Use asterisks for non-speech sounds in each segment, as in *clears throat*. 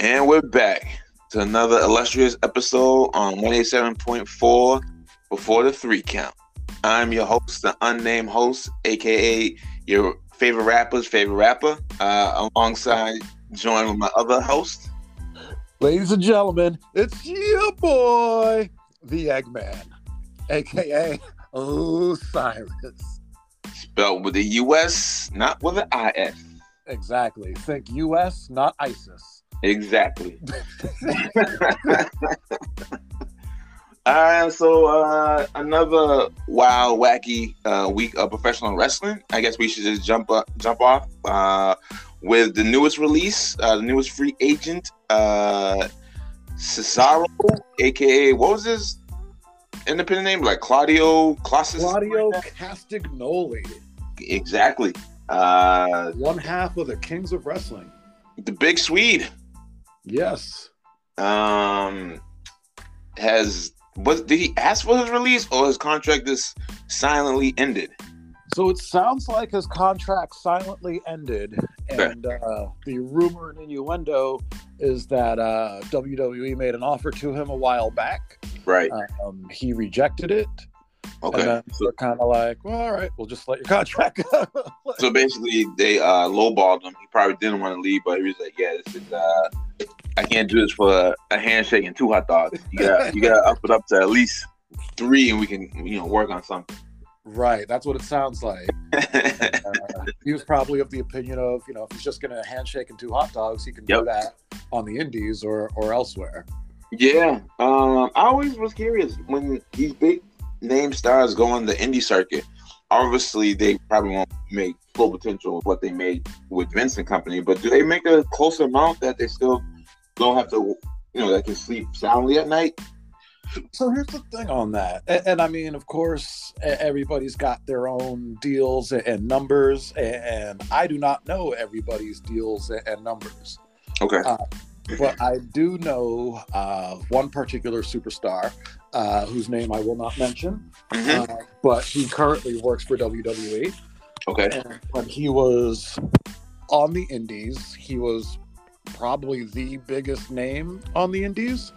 And we're back to another illustrious episode on 187.4 before the three count. I'm your host, the unnamed host, aka your favorite rapper's favorite rapper, uh, alongside joined with my other host. Ladies and gentlemen, it's your boy, the Eggman, aka Osiris. Spelled with a US, not with an IS. Exactly. Think US, not ISIS. Exactly. *laughs* All right, so uh, another wild, wacky uh, week of professional wrestling. I guess we should just jump up, jump off uh, with the newest release, uh, the newest free agent, uh, Cesaro, aka what was his independent name? Like Claudio Clausus? Claudio Castagnoli, Exactly. Uh, one half of the Kings of Wrestling. the Big Swede Yes. um, has was did he ask for his release or his contract just silently ended? So it sounds like his contract silently ended, and uh, the rumor and innuendo is that uh, WWE made an offer to him a while back. Right. Um, he rejected it, Okay. and So, they're kind of like, "Well, all right, we'll just let your contract *laughs* go." so basically, they uh, lowballed him. He probably didn't want to leave, but he was like, "Yeah, this is. I can't do this for a handshake and two hot dogs. You got you got to up it up to at least three, and we can you know work on something." right, that's what it sounds like. *laughs* Uh, he was probably of the opinion of, you know, if he's just going to handshake and two hot dogs, he can Yep. do that on the Indies or or elsewhere. yeah. Um, I always was curious when these big name stars go on the indie circuit. Obviously, they probably won't make full potential of what they made with Vincent company, but do they make a close amount that they still don't have to, you know, that can sleep soundly at night? So here's the thing on that, and, and I mean, of course, everybody's got their own deals and numbers, and I do not know everybody's deals and numbers, Okay. Uh, but I do know uh, one particular superstar uh, whose name I will not mention, Mhm. uh, but he currently works for WWE, Okay. and when he was on the Indies, he was probably the biggest name on the Indies.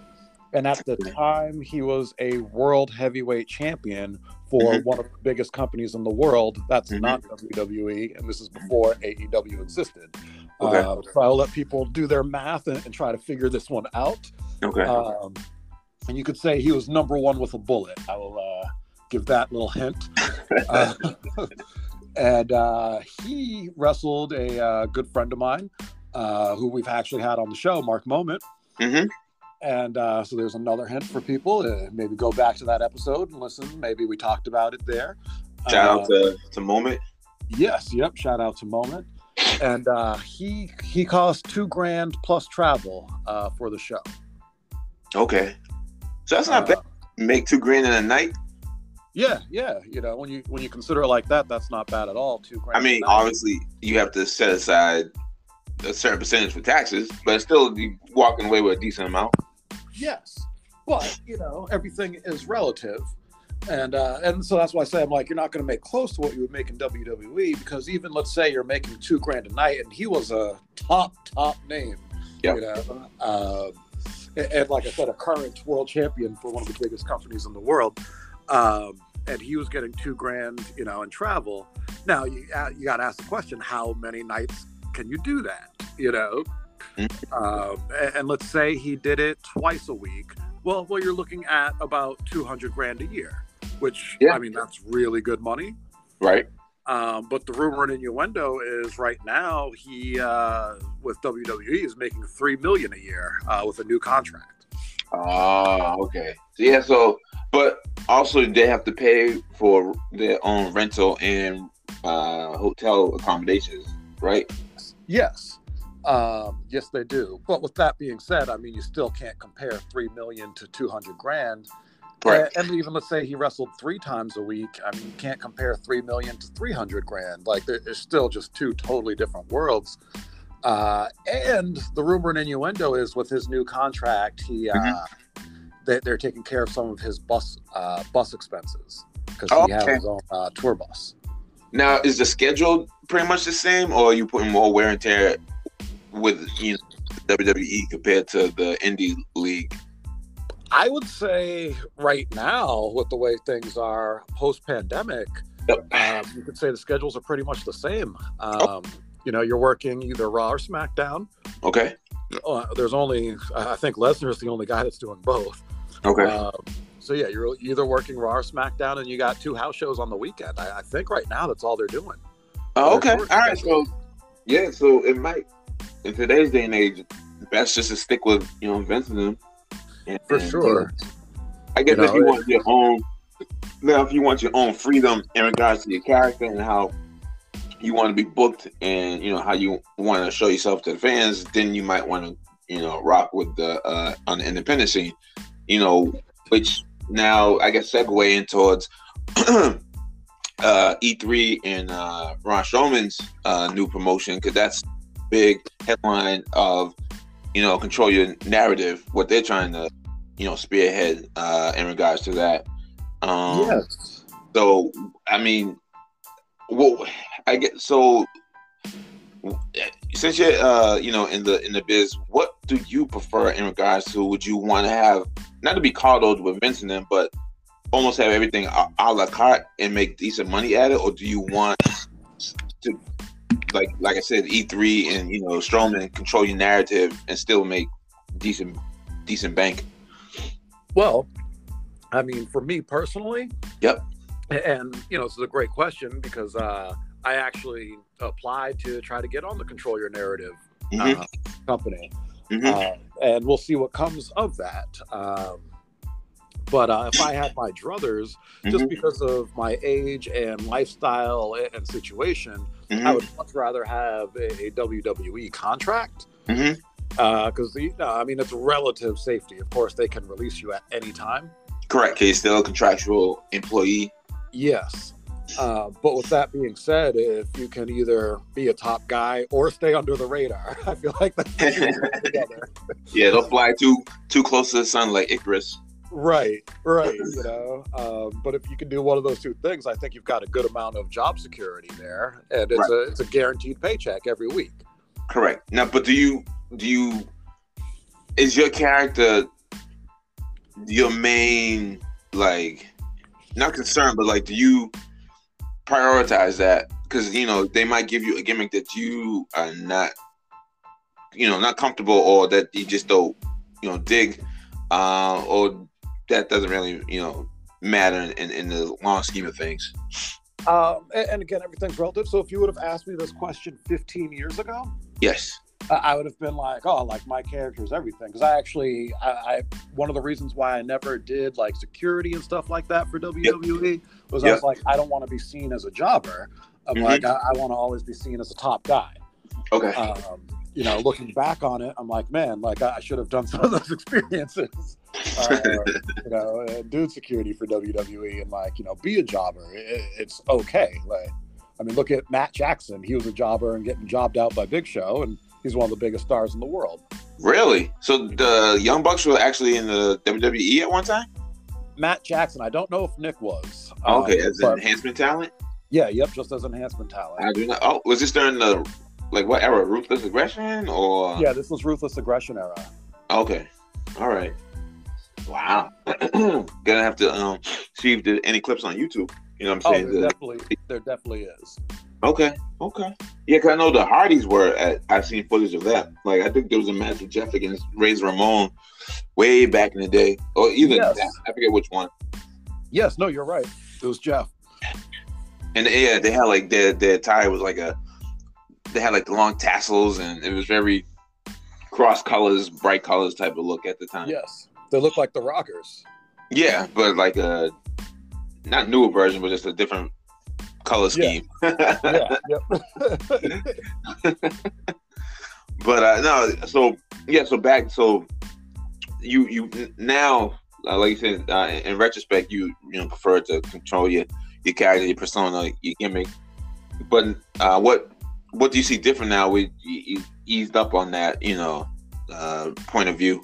And at the time, he was a world heavyweight champion for Mhm. one of the biggest companies in the world. That's Mhm. not WWE, and this is before AEW existed. Okay. Uh, so I'll let people do their math and, and try to figure this one out. Okay. Um, and you could say he was number one with a bullet. I will uh, give that little hint. *laughs* Uh, *laughs* and uh, he wrestled a uh, good friend of mine uh, who we've actually had on the show, Mark Moment. hmm And uh, so there's another hint for people. Uh, maybe go back to that episode and listen. Maybe we talked about it there. Shout Uh, out to, to Moment. Yes, yep. Shout out to Moment. And uh, he he cost two grand plus travel uh, for the show. Okay. So that's not Uh, bad. Make two grand in a night. Yeah, yeah. You know, when you when you consider it like that, that's not bad at all. Two grand. I mean, obviously, you have to set aside a certain percentage for taxes, but still, walking away with a decent amount. Yes, but you know everything is relative, and uh, and so that's why I say I'm like you're not going to make close to what you would make in WWE because even let's say you're making two grand a night, and he was a top top name, Yeah. you know, uh, and, and like I said, a current world champion for one of the biggest companies in the world, um, and he was getting two grand, you know, in travel. Now you uh, you got to ask the question: How many nights can you do that? You know. Um, and, let's say he did it twice a week. Well, well, you're looking at about 200 grand a year, which Yeah. I mean that's really good money. Right. Um, but the rumor and innuendo is right now he uh, with WWE is making three million a year uh, with a new contract. Oh, okay. So, yeah. So, but also they have to pay for their own rental and uh, hotel accommodations, right? Yes, um, yes they do. But with that being said, I mean you still can't compare three million to 200 grand. Right. And, and even let's say he wrestled three times a week. I mean, you can't compare three million to three hundred grand. Like there- there's still just two totally different worlds. Uh, and the rumor and innuendo is with his new contract, he uh, Mhm. they, they're taking care of some of his bus uh, bus expenses because Oh, he has okay. his own uh, tour bus. Now, is the schedule pretty much the same, or are you putting more wear and tear with you know, WWE compared to the indie league? I would say right now, with the way things are post pandemic, Yep. um, you could say the schedules are pretty much the same. Oh. Um, You know, you're working either Raw or SmackDown. Okay. Uh, there's only, I think Lesnar is the only guy that's doing both. Okay. Um, so yeah, you're either working Raw or SmackDown, and you got two house shows on the weekend. I, I think right now that's all they're doing. oh, okay. All right. So yeah. So it might in today's day and age, best just to stick with you know Vince and them. And- For and, sure. I guess You if you want your own, now if you want your own freedom in regards to your character and how you want to be booked and you know how you want to show yourself to the fans, then you might want to you know rock with the uh, on the independent scene, you know, which now I guess segue in towards *clears throat* uh, EC3 and uh, Braun Strowman's uh, new promotion because that's big headline of you know control your narrative, what they're trying to you know spearhead uh, in regards to that. Um, yes. So I mean, well, I get so since you're uh, you know in the in the biz, what do you prefer in regards to? Would you want to have not to be coddled with Vince them, but almost have everything a, a la carte and make decent money at it, or do you want to like like I said, EC3 and you know Strowman control your narrative and still make decent decent bank? Well, I mean, for me personally, Yep. And you know, this is a great question because uh, I actually applied to try to get on the Control Your Narrative Mhm, uh, company, mhm. uh, and we'll see what comes of that. Um, but uh, if I had my druthers, just Mhm, because of my age and lifestyle and, situation, I mhm, would much rather have a, a WWE contract because the uh, I mean it's relative safety. Of course, they can release you at any time. Correct. He's still a contractual employee. Yes. Uh, but with that being said, if you can either be a top guy or stay under the radar, *laughs* I feel like that's the two go together. *laughs* Yeah, they'll fly too too close to the sun like Icarus. Right, right. You know, um, but if you can do one of those two things, I think you've got a good amount of job security there, and it's Right. a it's a guaranteed paycheck every week. Correct. Now, but do you do you is your character your main like not concern, but like do you prioritize that? Because you know they might give you a gimmick that you are not, you know, not comfortable or that you just don't, you know, dig, uh, or that doesn't really, you know, matter in, in, in the long scheme of things. Um, and, and again, everything's relative. So if you would have asked me this question 15 years ago, Yes. I- would have been like, oh, like my character is everything. Because I actually, I, I, one of the reasons why I never did like security and stuff like that for WWE was I was like, I don't want to be seen as a jobber. I'm Mhm. like, I, I want to always be seen as a top guy. Okay. Um, you know, looking back on it, I'm like, man, like I, should have done *laughs* some of those experiences. Uh, you know, and doing security for WWE and like, you know, be a jobber. It, it's okay. Like, I mean, look at Matt Jackson. He was a jobber and getting jobbed out by Big Show, and he's one of the biggest stars in the world. Really? So the Young Bucks were actually in the WWE at one time? Matt Jackson, I don't know if Nick was. um, Okay, as but enhancement talent. yeah, yep, just as enhancement talent. I do not. Oh, was this during the like what era? Ruthless aggression or? Yeah, this was Ruthless Aggression era. Okay. All right. Wow. *clears throat* Gonna have to um see if there's any clips on YouTube. You know what Oh, I'm saying? there The- definitely, there definitely is. Okay. Okay. Yeah, cause I know the Hardys were at. I've seen footage of that. Like I think there was a match with Jeff against Razor Ramon way back in the day, or either Yes. that, I forget which one. Yes, no, you're right. It was Jeff. And yeah, they had like their their tie was like a they had like the long tassels and it was very cross colors, bright colors type of look at the time. Yes, they look like the Rockers. Yeah, but like a not newer version, but just a different color Yeah. scheme. *laughs* Yeah, yep. *laughs* but uh, no, so yeah, so back, so you you now, uh, like you said, uh, in retrospect, you you know prefer to control your your character, your persona, your gimmick. But uh, what what do you see different now? We you, you eased up on that, you know, uh, point of view.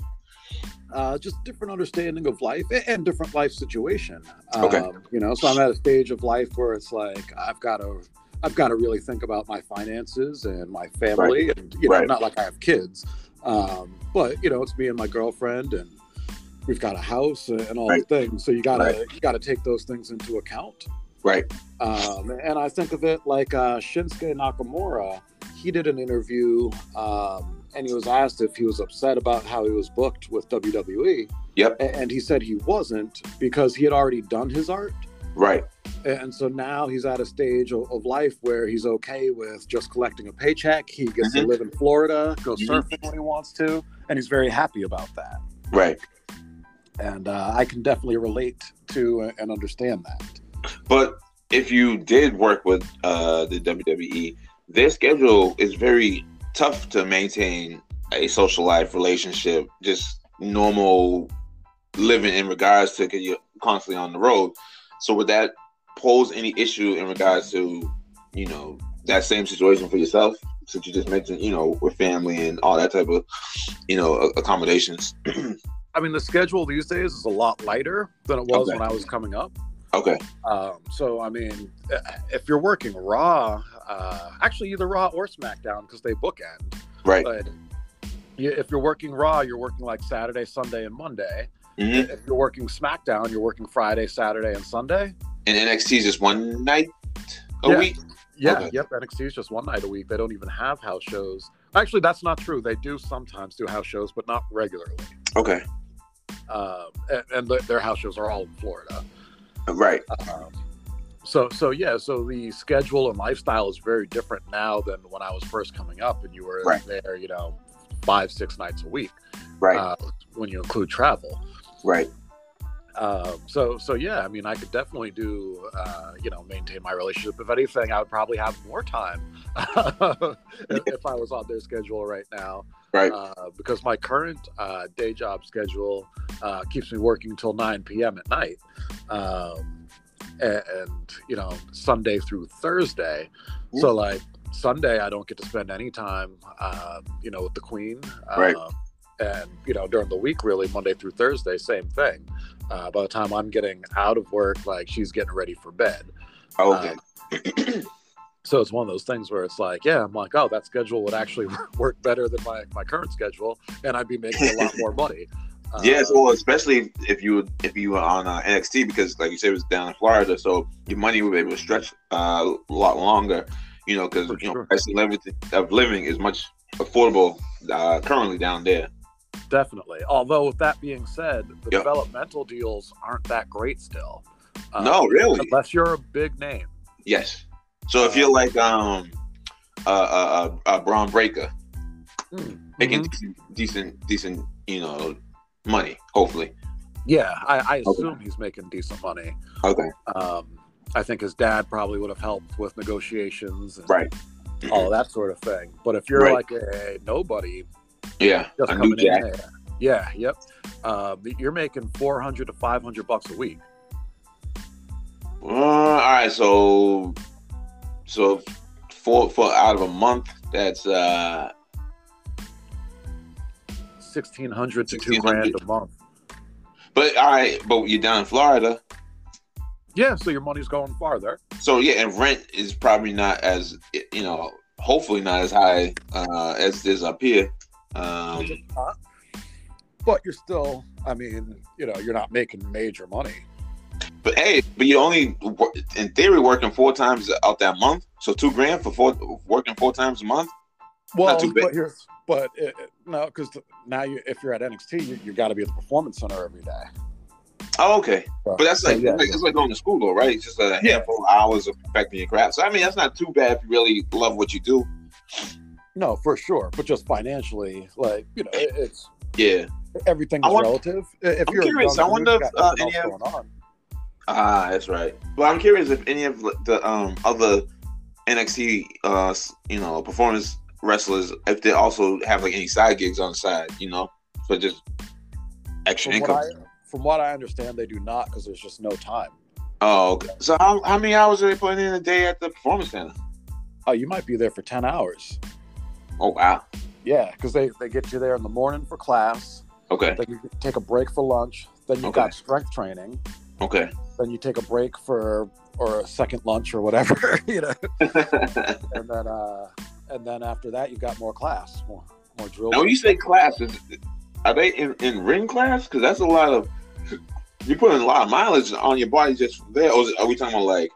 Uh, just different understanding of life and different life situation. Um, Okay. You know, so I'm at a stage of life where it's like I've got to, I've got to really think about my finances and my family, and you know, Right. not like I have kids, Um, but you know, it's me and my girlfriend, and we've got a house and all Right. the things. So you gotta Right. you gotta take those things into account. Right. Um, and I think of it like uh, Shinsuke Nakamura. He did an interview, um, and he was asked if he was upset about how he was booked with WWE. Yep. And he said he wasn't because he had already done his art. Right. And so now he's at a stage of, of life where he's okay with just collecting a paycheck. He gets to Mhm. live in Florida, go Mhm. surfing when he wants to, and he's very happy about that. Right. And uh, I can definitely relate to and understand that. But if you did work with uh, the WWE, their schedule is very tough to maintain a social life, relationship, just normal living in regards to because you're constantly on the road. So would that pose any issue in regards to, you know, that same situation for yourself? Since you just mentioned, you know, with family and all that type of, you know, accommodations. *clears throat* I mean, the schedule these days is a lot lighter than it was Okay. when I was coming up. Okay. Um, so, I mean, if you're working Raw, uh, actually either Raw or SmackDown because they bookend, Right. but if you're working Raw, you're working like Saturday, Sunday, and Monday. hmm If you're working SmackDown, you're working Friday, Saturday, and Sunday. And NXT is just one night a Yeah. week. Yeah, Okay. yep. NXT is just one night a week. They don't even have house shows. Actually, that's not true. They do sometimes do house shows, but not regularly. Okay. Um, and and their house shows are all in Florida. Right. Um, so, so yeah. So the schedule and lifestyle is very different now than when I was first coming up, and you were Right. there, you know, five, six nights a week. Right. Uh, when you include travel. right. Um, so, so yeah, I mean, I could definitely do, uh, you know, maintain my relationship. If anything, I would probably have more time *laughs* if, if I was on their schedule right now, Right. uh, because my current uh, day job schedule uh, keeps me working until 9 p.m. at night, um, and, and you know, Sunday through Thursday. So, like Sunday, I don't get to spend any time, uh, you know, with the Queen. Right. Um, and you know, during the week, really Monday through Thursday, same thing. Uh, by the time I'm getting out of work, like she's getting ready for bed. okay. *clears throat* So it's one of those things where it's like, yeah, I'm like, oh, that schedule would actually *laughs* work better than my, my current schedule, and I'd be making a lot more money. Yes. Well, especially if you if you were on uh, NXT because, like you said, it was down in Florida, so your money would be able to stretch uh, a lot longer. You know, because you know, sure. price of living, of living is much affordable uh, currently down there. definitely. Although, with that being said, the Yep. developmental deals aren't that great still. Uh, no, really. unless you're a big name. Yes. So if you're like um uh, uh, uh Bron Breakker, making Mhm. decent, decent decent you know money, hopefully. Yeah, I, I assume he's making decent money. Okay. Um, I think his dad probably would have helped with negotiations and Right. all that sort of thing. But if you're Right. like a nobody, Yeah. just A new coming in jack. there, yeah, yep, uh, you're making 400 to 500 bucks a week. Uh, all right, so so for for out of a month, that's uh 1600 to two grand a month. but all right, but you're down in Florida. Yeah, so your money's going farther. So yeah, and rent is probably not as you know, hopefully not as high uh as it is up here. Um But you're still, I mean, you know, you're not making major money. but hey, but you only in theory working four times out that month. So two grand for four working four times a month. Well, but here's, but it, it- no, because now you, if you're at NXT, you, you got to be at the performance center every day. Oh, okay. But that's So, like, yeah, like it's like going to school though, right? It's just a handful of hours of perfecting your craft. So I mean, that's not too bad if you really love what you do. no, for sure. But just financially, like you know, it, it's Yeah. everything's I wonder- relative. If I'm you're curious, I wonder if, uh, any of- going on. Ah, that's right. Well, I'm curious if any of the um other NXT uh you know performance wrestlers if they also have like any side gigs on the side, you know, for just extra From what, income. I, from what I understand, they do not because there's just no time. Oh, okay. So how, how many hours are they putting in a day at the performance center? Oh, you might be there for ten hours. Oh wow. Yeah, because they, they get you there in the morning for class. Okay. Then you take a break for lunch. Then you Okay. got strength training. Okay. Then you take a break for or a second lunch or whatever, *laughs* you know. *laughs* And then uh, and then after that, you got more class, more more drill. Now, when you say class, is, are they in, in ring class? Because that's a lot of you put in a lot of mileage on your body just from there. Or is, are we talking about like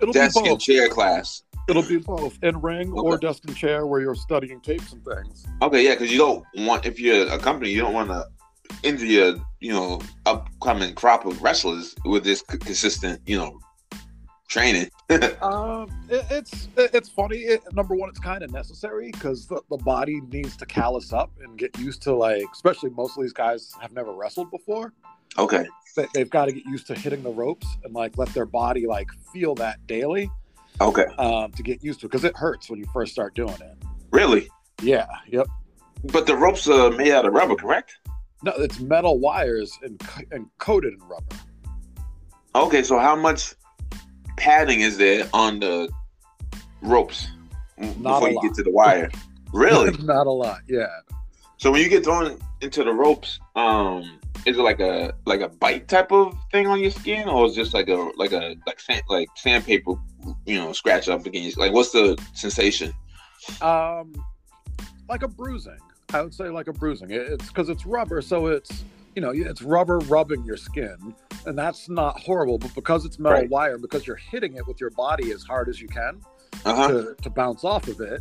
It'll desk be and chair class? It'll be both in ring or desk and chair where you're studying tapes and things. Okay, yeah, because you don't want if you're a company, you don't want to injure your you know upcoming crop of wrestlers with this c- consistent you know training. *laughs* Um, it, it's it, it's funny. It, number one, it's kind of necessary because the, the body needs to callus up and get used to like, especially most of these guys have never wrestled before. okay, They, they've got to get used to hitting the ropes and like let their body like feel that daily okay, um, to get used to because it hurts when you first start doing it. really. Yeah. Yep. But the ropes are made out of rubber, correct? No, it's metal wires and and coated in rubber. Okay, so how much padding is there on the ropes Not before you lot. get to the wire? *laughs* Really? Not a lot. Yeah. so when you get thrown into the ropes, um, is it like a like a bite type of thing on your skin, or is it just like a like a like sand, like sandpaper, you know, scratch up against? Like, what's the sensation? Um, like a bruising. I would say like a bruising. It's because it's rubber, so it's you know it's rubber rubbing your skin, and that's not horrible. But because it's metal Right. wire, because you're hitting it with your body as hard as you can Uh huh. to, to bounce off of it,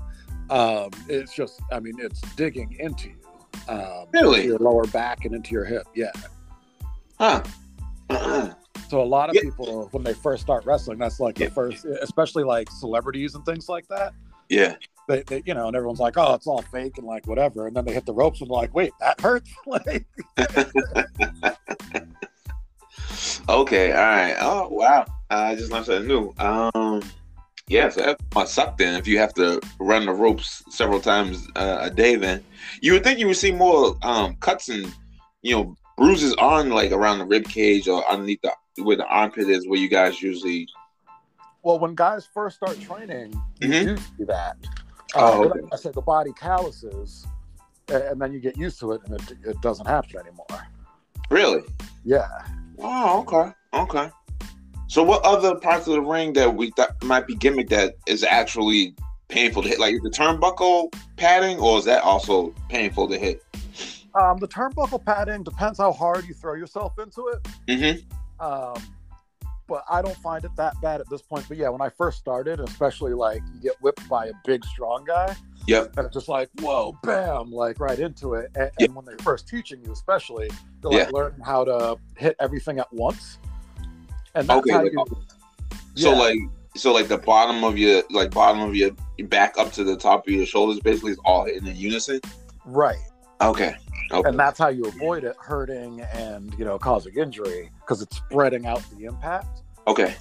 um, it's just I mean it's digging into you. Um, Really? into your lower back and into your hip. Yeah. Huh. Uh-uh. *clears throat* So a lot of Yeah. people when they first start wrestling, that's like Yeah. the first, especially like celebrities and things like that. Yeah. they, they you know, and everyone's like, oh, it's all fake and like whatever, and then they hit the ropes and they're like, wait, that hurts. *laughs* like, *laughs* Okay. All right. Oh wow. I just learned something new. Um. Yeah, so that must suck then if you have to run the ropes several times uh, a day. Then you would think you would see more um, cuts and you know bruises on like around the rib cage or underneath the where the armpit is, where you guys usually. well, when guys first start training, you Mhm. do see that. Oh, Uh, okay. like I said, the body calluses, and then you get used to it, and it, it doesn't happen anymore. Really? Yeah. Oh, okay, okay. So, what other parts of the ring that we thought might be gimmick that is actually painful to hit? Like is the turnbuckle padding, or is that also painful to hit? Um, the turnbuckle padding depends how hard you throw yourself into it. Mm-hmm. Um, but I don't find it that bad at this point. But yeah, when I first started, especially like you get whipped by a big, strong guy, Yep. and it's just like whoa, bam, like right into it. And, Yeah. and when they're first teaching you, especially, they're like learning how to hit everything at once. And that's Okay, how like, you. So Yeah. like, so like the bottom of your like bottom of your, your back up to the top of your shoulders basically is all hitting in unison. right. Okay. Okay. And that's how you avoid it hurting and you know causing injury because it's spreading out the impact. okay.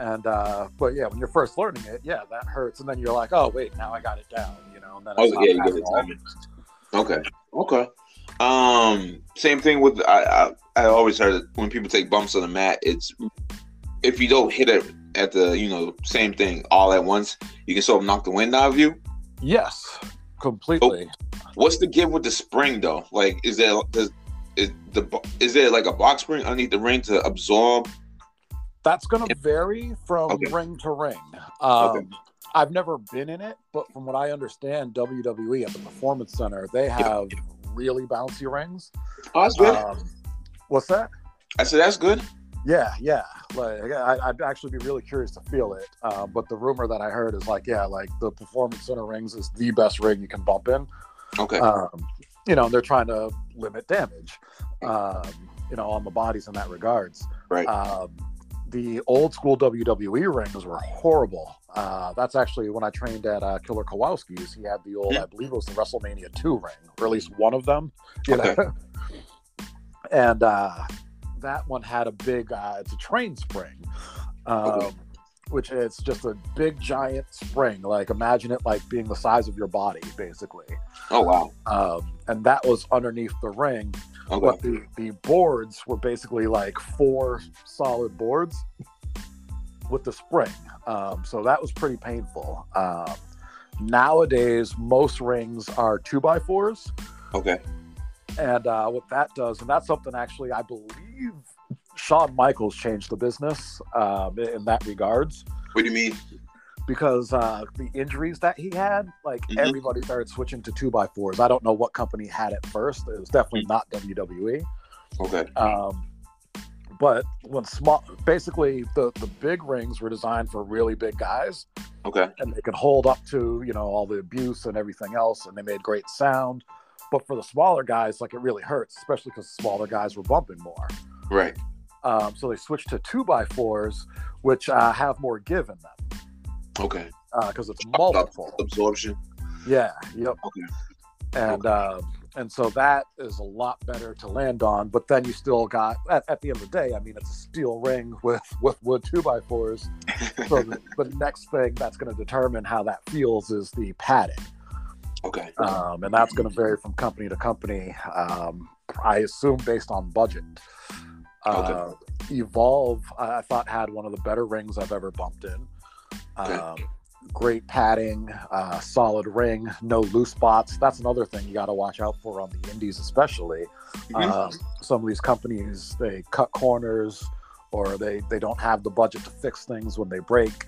And uh, but yeah, when you're first learning it, yeah, that hurts, and then you're like, oh wait, now I got it down, you know. And then Oh, it's yeah, you get it down. Okay. Okay. Um, same thing with I, I I always heard that when people take bumps on the mat, it's if you don't hit it at the you know same thing all at once, you can sort of knock the wind out of you. Yes, completely. What's the give with the spring though? Like, is there does is the is there like a box spring underneath the ring to absorb? That's going to vary from Okay. ring to ring. Um, Okay. I've never been in it, but from what I understand, WWE at the Performance Center, they have really bouncy rings. Oh, that's good. Um, what's that? I said that's good. Yeah, yeah. Like I, I'd actually be really curious to feel it. Um, but the rumor that I heard is like, yeah, like the Performance Center rings is the best ring you can bump in. Okay. Um, you know, they're trying to limit damage, um, you know, on the bodies in that regards. Right. Um, the old school WWE rings were horrible. Uh, that's actually when I trained at uh, Killer Kowalski's. He had the old, I believe it was the WrestleMania 2 ring, or at least one of them. You Okay. know? *laughs* and uh, that one had a big, uh, it's a train spring, um, Okay. which is just a big giant spring. Like imagine it like being the size of your body, basically. Oh wow. Um, and that was underneath the ring. Okay. But the, the boards were basically like four solid boards with the spring. Um, so that was pretty painful. Um, nowadays, most rings are two by fours. Okay. And uh, what that does, and that's something actually I believe Shawn Michaels changed the business um, in that regards. What do you mean? Because uh, the injuries that he had, like Mhm. everybody started switching to two by fours. I don't know what company had it first. It was definitely not WWE. Okay. Um, but when small, basically the the big rings were designed for really big guys, Okay. and they could hold up to you know all the abuse and everything else, and they made great sound. But for the smaller guys, like it really hurts, especially because smaller guys were bumping more. Right. Um, so they switched to two by fours, which uh, have more give in them Okay. because it's multiple. Absorption. Yeah. Yep. Okay. And um, and so that is a lot better to land on. But then you still got at, at the end of the day. I mean, it's a steel ring with with wood two by fours. So the, *laughs* the next thing that's going to determine how that feels is the padding, Okay. um, and that's going to vary from company to company. Um, I assume based on budget. Uh, Evolve, I, I thought had one of the better rings I've ever bumped in. Okay. Um, great padding, uh, solid ring, no loose spots. That's another thing you got to watch out for on the indies, especially. Mhm. Um, some of these companies they cut corners or they they don't have the budget to fix things when they break,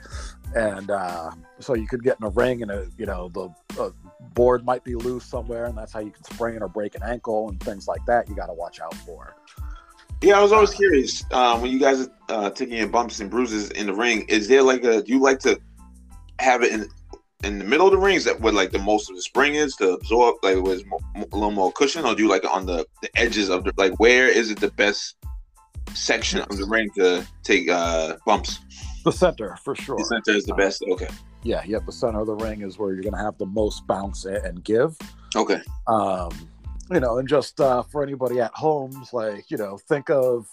and uh, so you could get in a ring and a you know the uh, board might be loose somewhere, and that's how you can sprain or break an ankle and things like that. You got to watch out for. Yeah, I was always curious. Um, when you guys are uh, taking your bumps and bruises in the ring, is there like a? Do you like to have it in in the middle of the ring? Is that where like the most of the spring is to absorb, like mo- a little more cushion, or do you like on the, the edges of the like? Where is it the best section of the ring to take uh, bumps? The center for sure. The center is the best. Okay. Yeah, yep. The center of the ring is where you're going to have the most bounce and give. Okay. Um, you know, and just uh, for anybody at home, like you know, think of.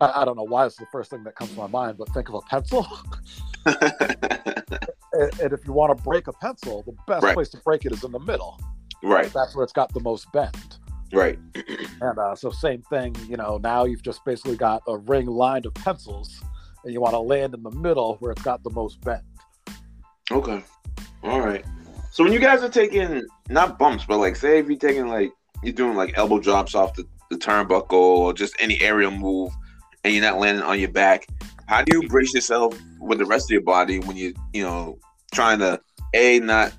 I, I don't know why it's the first thing that comes to my mind, but think of a pencil. *laughs* *laughs* and, and if you want to break a pencil, the best Right. place to break it is in the middle. right. That's where it's got the most bend. Right. *clears throat* And uh, so, same thing. You know, now you've just basically got a ring lined of pencils, and you want to land in the middle where it's got the most bend. Okay. All right. So when you guys are taking not bumps, but like say if you're taking like you're doing like elbow drops off the, the turnbuckle or just any aerial move and you're not landing on your back, how do you brace yourself with the rest of your body when you you know trying to a not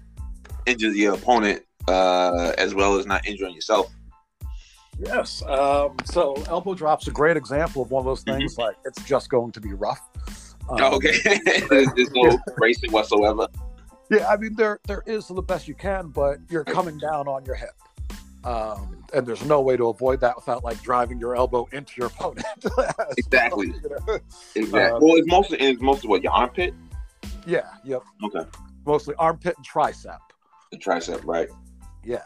injure your opponent uh as well as not injuring yourself? Yes. Um, so elbow drop's a great example of one of those Mm-hmm. things. Like it's just going to be rough. Um, okay. *laughs* there's, there's no *laughs* bracing whatsoever. Yeah, I mean there there is the best you can, but you're coming down on your hip, um, and there's no way to avoid that without like driving your elbow into your opponent. *laughs* Exactly. you know? Exactly. Uh, well, it's mostly it's mostly what your armpit. Yeah. Yep. Okay. Mostly armpit and tricep. The tricep, right? Yeah.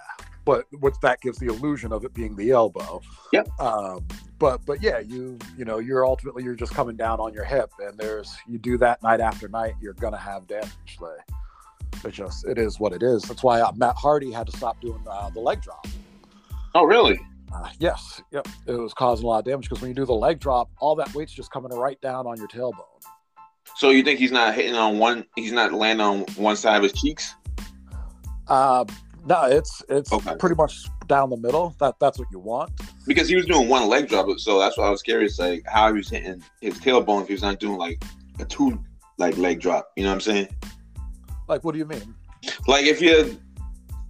But which that gives the illusion of it being the elbow. Yep. Um, but but yeah, you you know you're ultimately you're just coming down on your hip, and there's you do that night after night, you're gonna have damage. Like, it's just it is what it is. That's why uh, Matt Hardy had to stop doing uh, the leg drop. Oh, really? Uh, yes, yep, it was causing a lot of damage because when you do the leg drop, all that weight's just coming right down on your tailbone. So you think he's not hitting on one? He's not landing on one side of his cheeks. Uh, no, it's it's Okay. pretty much down the middle. That that's what you want. Because he was doing one leg drop, so that's why I was curious, like how he was hitting his tailbone if he was not doing like a two like leg drop. You know what I'm saying? Like, what do you mean? Like if you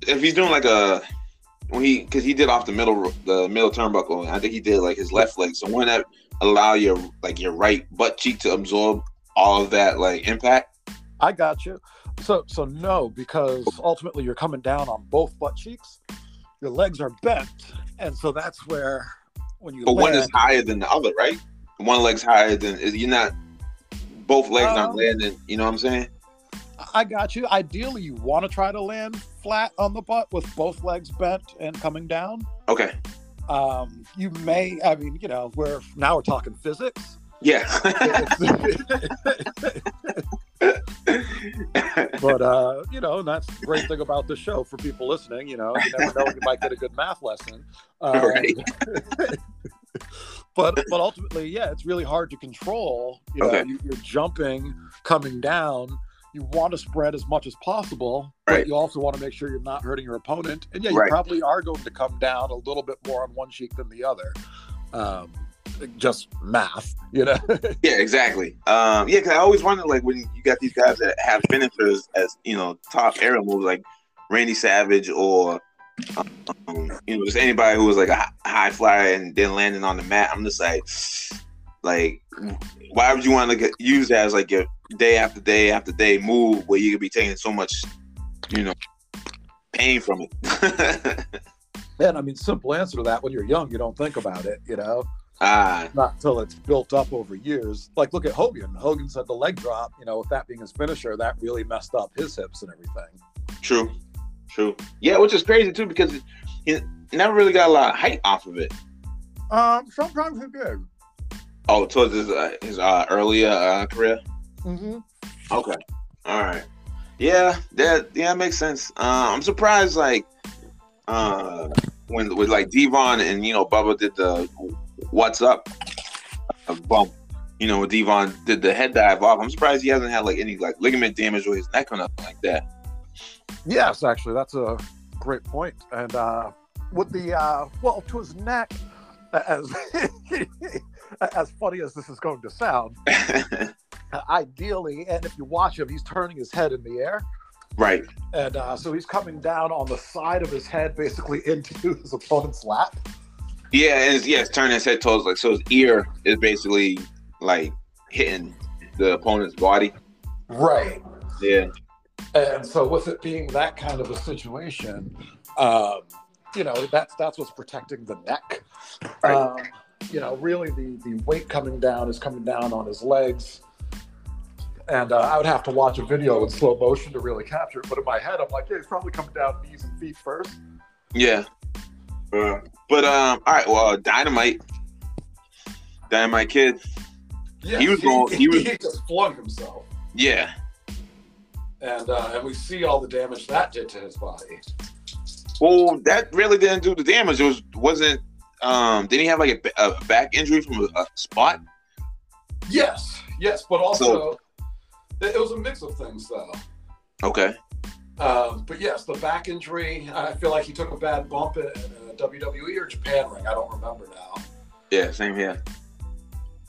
if he's doing like a when he because he did off the middle the middle turnbuckle, I think he did like his left leg. So wouldn't that allow your like your right butt cheek to absorb all of that like impact? I got you. So so no, because ultimately you're coming down on both butt cheeks. Your legs are bent, and so that's where when you But one is higher than the other, right? One leg's higher than you're not both legs not Um, landing. You know what I'm saying? I got you. Ideally, you want to try to land flat on the butt with both legs bent and coming down. Okay. Um, you may, I mean, you know, we're now we're talking physics. Yeah. *laughs* but uh, you know, and that's the great thing about the show for people listening. You know, you never know when you might get a good math lesson. Um, Right. *laughs* but but ultimately, yeah, it's really hard to control. You know, Okay. you, you're jumping, coming down. You want to spread as much as possible, Right. but you also want to make sure you're not hurting your opponent. And yeah, you Right. probably are going to come down a little bit more on one cheek than the other. Um, just math, you know. *laughs* yeah, exactly. Um, yeah, because I always wonder, like, when you got these guys that have finishers as you know top aerial moves, like Randy Savage or um, you know just anybody who was like a high flyer and then landing on the mat. I'm just like, like, why would you want to get, use that as like your day after day after day move where you could be taking so much, you know, pain from it? *laughs* And I mean, simple answer to that: when you're young, you don't think about it, you know. Ah, not until it's built up over years. Like, look at Hogan. Hogan said the leg drop, you know, with that being his finisher, that really messed up his hips and everything. True, true. Yeah, which is crazy too because he never really got a lot of height off of it. Um, sometimes he did. Oh, towards his uh, his uh, earlier uh, career. Mm-hmm. Okay. All right. Yeah, that yeah makes sense. Uh, I'm surprised, like uh, when with like D-Von and you know Bubba did the what's up bump. You know, when D-Von did the head dive off, I'm surprised he hasn't had like any like ligament damage or his neck or nothing like that. Yes, actually, that's a great point. And uh, with the uh, well, to his neck, as *laughs* as funny as this is going to sound, *laughs* ideally, and if you watch him, he's turning his head in the air. Right. And uh, so he's coming down on the side of his head, basically *laughs* into his opponent's lap. Yeah, and it's, yeah, it's turning his head towards like so his ear is basically like hitting the opponent's body. Right. Yeah. And so with it being that kind of a situation, um, you know, that's that's what's protecting the neck. Right. Um, you know, really the the weight coming down is coming down on his legs and uh, I would have to watch a video in slow motion to really capture it. But in my head, I'm like, yeah, he's probably coming down knees and feet first. Yeah. Uh, but um, all right. Well, Dynamite, Dynamite Kid. Yeah, he was going. He, he, was he just flung himself. Yeah. And uh, and we see all the damage that did to his body. Well, that really didn't do the damage. It was wasn't. Um, did he have like a, a back injury from a, a spot? Yes, yes, but also so, it was a mix of things, though. Okay. Um, but yes, the back injury. I feel like he took a bad bump in, WWE or Japan ring. I don't remember now. Yeah, same here.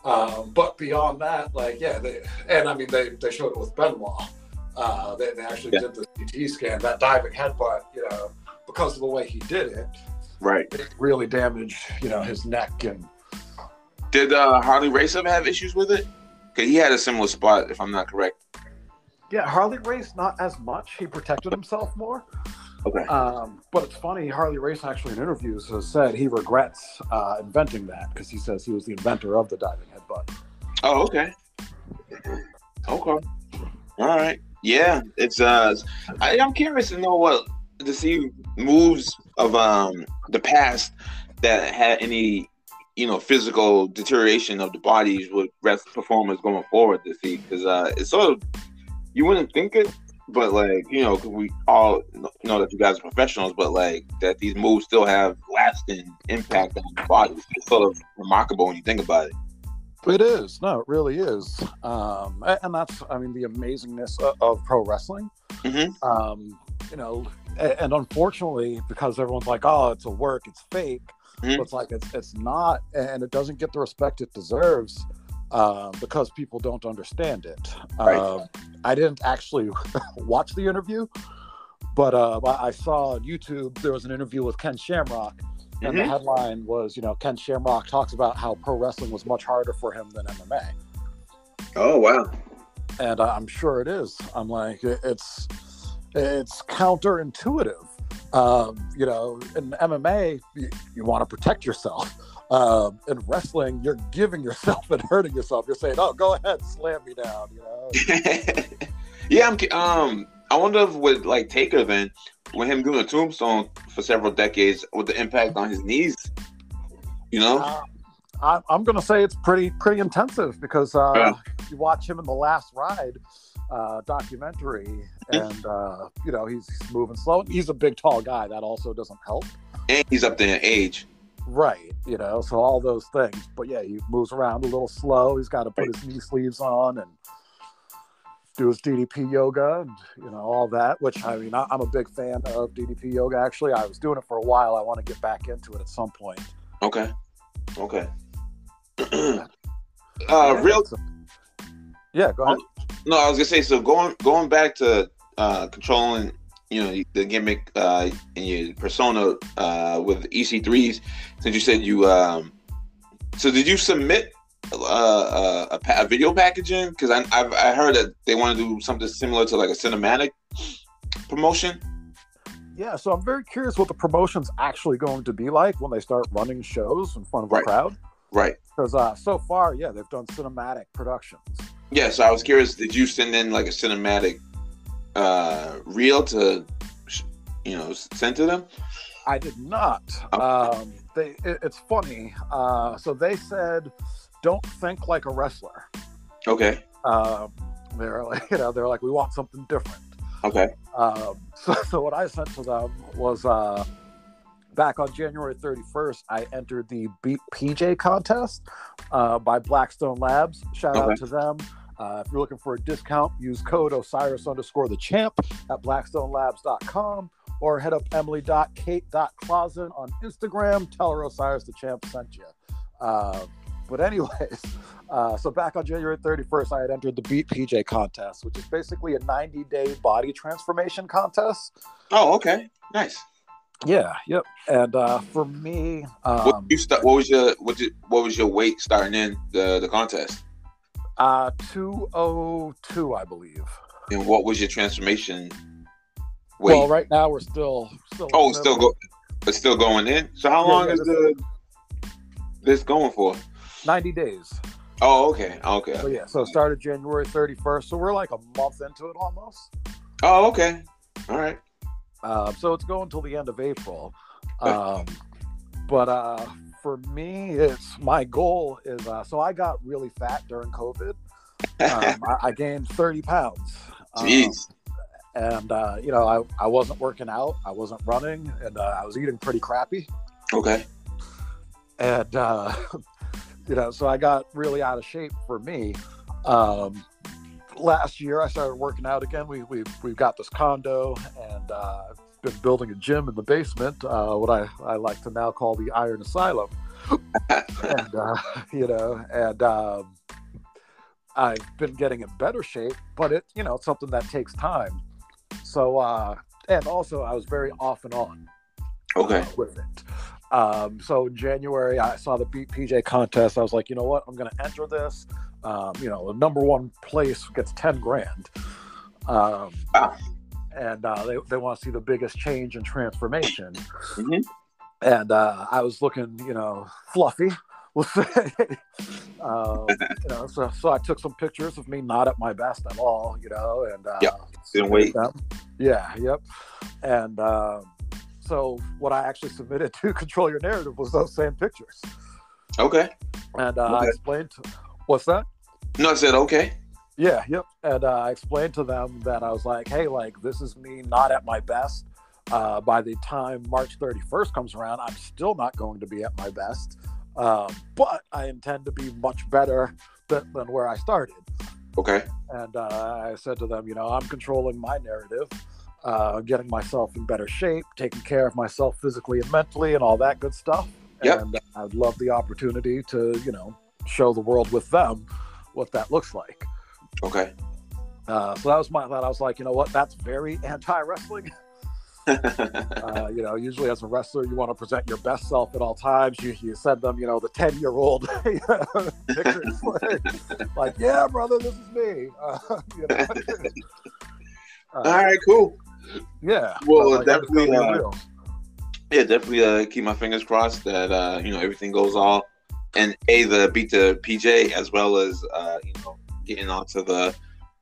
Um, but beyond that, like yeah, they, and I mean they, they showed it with Benoit. Uh, they, they actually yeah. did the CT scan. That diving headbutt, you know, because of the way he did it, right, it really damaged you know his neck and. Did uh, Harley Race have issues with it? Cause he had a similar spot, if I'm not correct. Yeah, Harley Race not as much. He protected himself more. Okay. Um, but it's funny. Harley Race actually in interviews has said he regrets uh, inventing that because he says he was the inventor of the diving headbutt. Oh, okay. Okay. All right. Yeah, it's uh, I, I'm curious to know what to see moves of um the past that had any you know physical deterioration of the bodies with rest performers going forward to see because uh, it's sort of you wouldn't think it, but like you know we all know that you guys are professionals, but like that these moves still have lasting impact on the bodies. It's sort of remarkable when you think about it. It is no, it really is, um, and that's I mean the amazingness of, of pro wrestling. Mm-hmm. Um, you know, and unfortunately, because everyone's like, "Oh, it's a work, it's fake," Mm-hmm. It's like it's it's not, and it doesn't get the respect it deserves uh, because people don't understand it. Right. Uh, I didn't actually *laughs* watch the interview, but uh, I saw on YouTube there was an interview with Ken Shamrock, and mm-hmm. the headline was, you know, Ken Shamrock talks about how pro wrestling was much harder for him than MMA. Oh wow! And I'm sure it is. I'm like, it's it's counterintuitive um, you know, in MMA, you, you want to protect yourself. Um, in wrestling, you're giving yourself *laughs* and hurting yourself. You're saying, "Oh, go ahead, slam me down." You know. *laughs* yeah, I'm. Um, I wonder if with like Taker then, with him doing a tombstone for several decades, with the impact on his knees, you know. Uh, I, I'm going to say it's pretty pretty intensive because uh, yeah. you watch him in the last ride uh, documentary, and uh, you know he's, moving slow. He's a big, tall guy. That also doesn't help. And he's up there in age. Right, you know, so all those things. But yeah, he moves around a little slow. He's got to put his knee sleeves on and do his DDP yoga and you know all that. Which I mean, I, am a big fan of DDP yoga. Actually, I was doing it for a while. I want to get back into it at some point. Okay. Okay. *clears throat* uh, Yeah, real. so- yeah, go ahead. No, I was gonna say. So going going back to uh, controlling, you know, the gimmick uh, and your persona uh, with EC3s. Since you said you, um, so did you submit uh, uh, a, a video packaging? Because I I've, I heard that they want to do something similar to like a cinematic promotion. Yeah, so I'm very curious what the promotion's actually going to be like when they start running shows in front of a Right. crowd. Right. Because uh, so far, yeah, they've done cinematic productions. Yeah. So I was curious. Did you send in like a cinematic uh, reel to, you know, send to them? I did not. Oh. Um, they, it, it's funny. Uh, so they said, "Don't think like a wrestler." Okay. Um, they're like, *laughs* you know, they're like, we want something different. Okay. Um, *laughs* so, so what I sent to them was uh, back on January 31st, I entered the Beat PJ contest uh, by Blackstone Labs. Shout Okay. out to them. Uh, if you're looking for a discount, use code Osiris underscore the champ at blackstonelabs.com or head up emily.kate.clausen on Instagram. Tell her Osiris the champ sent you. Uh, but anyways, *laughs* uh, so back on January 31st, I had entered the Beat PJ contest, which is basically a 90 day body transformation contest. Oh, okay. Nice. Yeah, yep. And uh, for me, what um, you start? What was your what did, what was your weight starting in the the contest? uh, 202, I believe. And what was your transformation weight? Well, right now we're still still. oh, still go. It's still going in. So how Yeah, long yeah, is the this going for? 90 days. Oh, okay. Okay. So yeah, so started January 31st. So we're like a month into it almost. Oh, okay. All right. Um, so it's going till the end of April. *laughs* Um, but uh, for me, it's my goal is uh, so I got really fat during COVID. Um, *laughs* I, I gained 30 pounds. Um, Jeez. and uh, you know, I, I wasn't working out, I wasn't running, and uh, I was eating pretty crappy. Okay. And uh, *laughs* you know, so I got really out of shape for me. Um, last year, I started working out again. We we we've got this condo, and uh, I've been building a gym in the basement, uh, what I I like to now call the Iron Asylum. *laughs* and uh, you know, and um, I've been getting in better shape, but it you know it's something that takes time. So uh, and also I was very off and on Okay. uh, with it. Um, so in January, I saw the Beat PJ contest. I was like, you know what, I'm going to enter this. Um, you know, the number one place gets ten grand. Um, Wow. And uh, they, they want to see the biggest change and transformation. Mhm. And uh, I was looking, you know, fluffy. *laughs* Um, you know, so, so I took some pictures of me not at my best at all, you know, and uh, Yep. Didn't wait. Yeah, yep. And um, so what I actually submitted *laughs* to Control Your Narrative was those same pictures. Okay. And uh, I Okay. explained, what's that? No, I said okay. Yeah, yep. And uh, I explained to them that I was like, hey, like, this is me not at my best. Uh, by the time March 31st comes around, I'm still not going to be at my best. Um, but I intend to be much better than, than where I started. Okay. And uh, I said to them, you know, I'm controlling my narrative, uh, getting myself in better shape, taking care of myself physically and mentally, and all that good stuff. Yep. And I'd love the opportunity to, you know, show the world with them what that looks like. Okay. Uh, so that was my thought. I was like, you know what? That's very anti wrestling. *laughs* *laughs* Uh, you know, usually as a wrestler, you want to present your best self at all times. You, you send them, you know, the 10 year old *laughs* pictures. like, like, yeah, brother, this is me. Uh, you know? Uh, All right. Cool. Yeah. Well, like, definitely, uh. Yeah, definitely. Uh, keep my fingers crossed that uh, you know everything goes all and a the beat the PJ as well as uh, you know getting onto the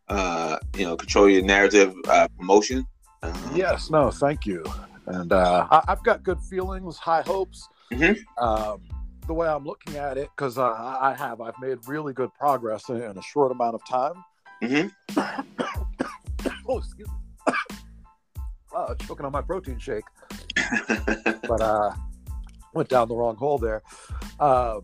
uh, you know control your narrative uh, promotion. Uh, Yes, no, thank you. And uh, I, I've got good feelings, high hopes. Mhm. Um, the way I'm looking at it, because uh, I I have, I've made really good progress in, in a short amount of time. Mhm. *coughs* oh, excuse me. *coughs* oh, choking on my protein shake, *laughs* but uh, went down the wrong hole there. Um,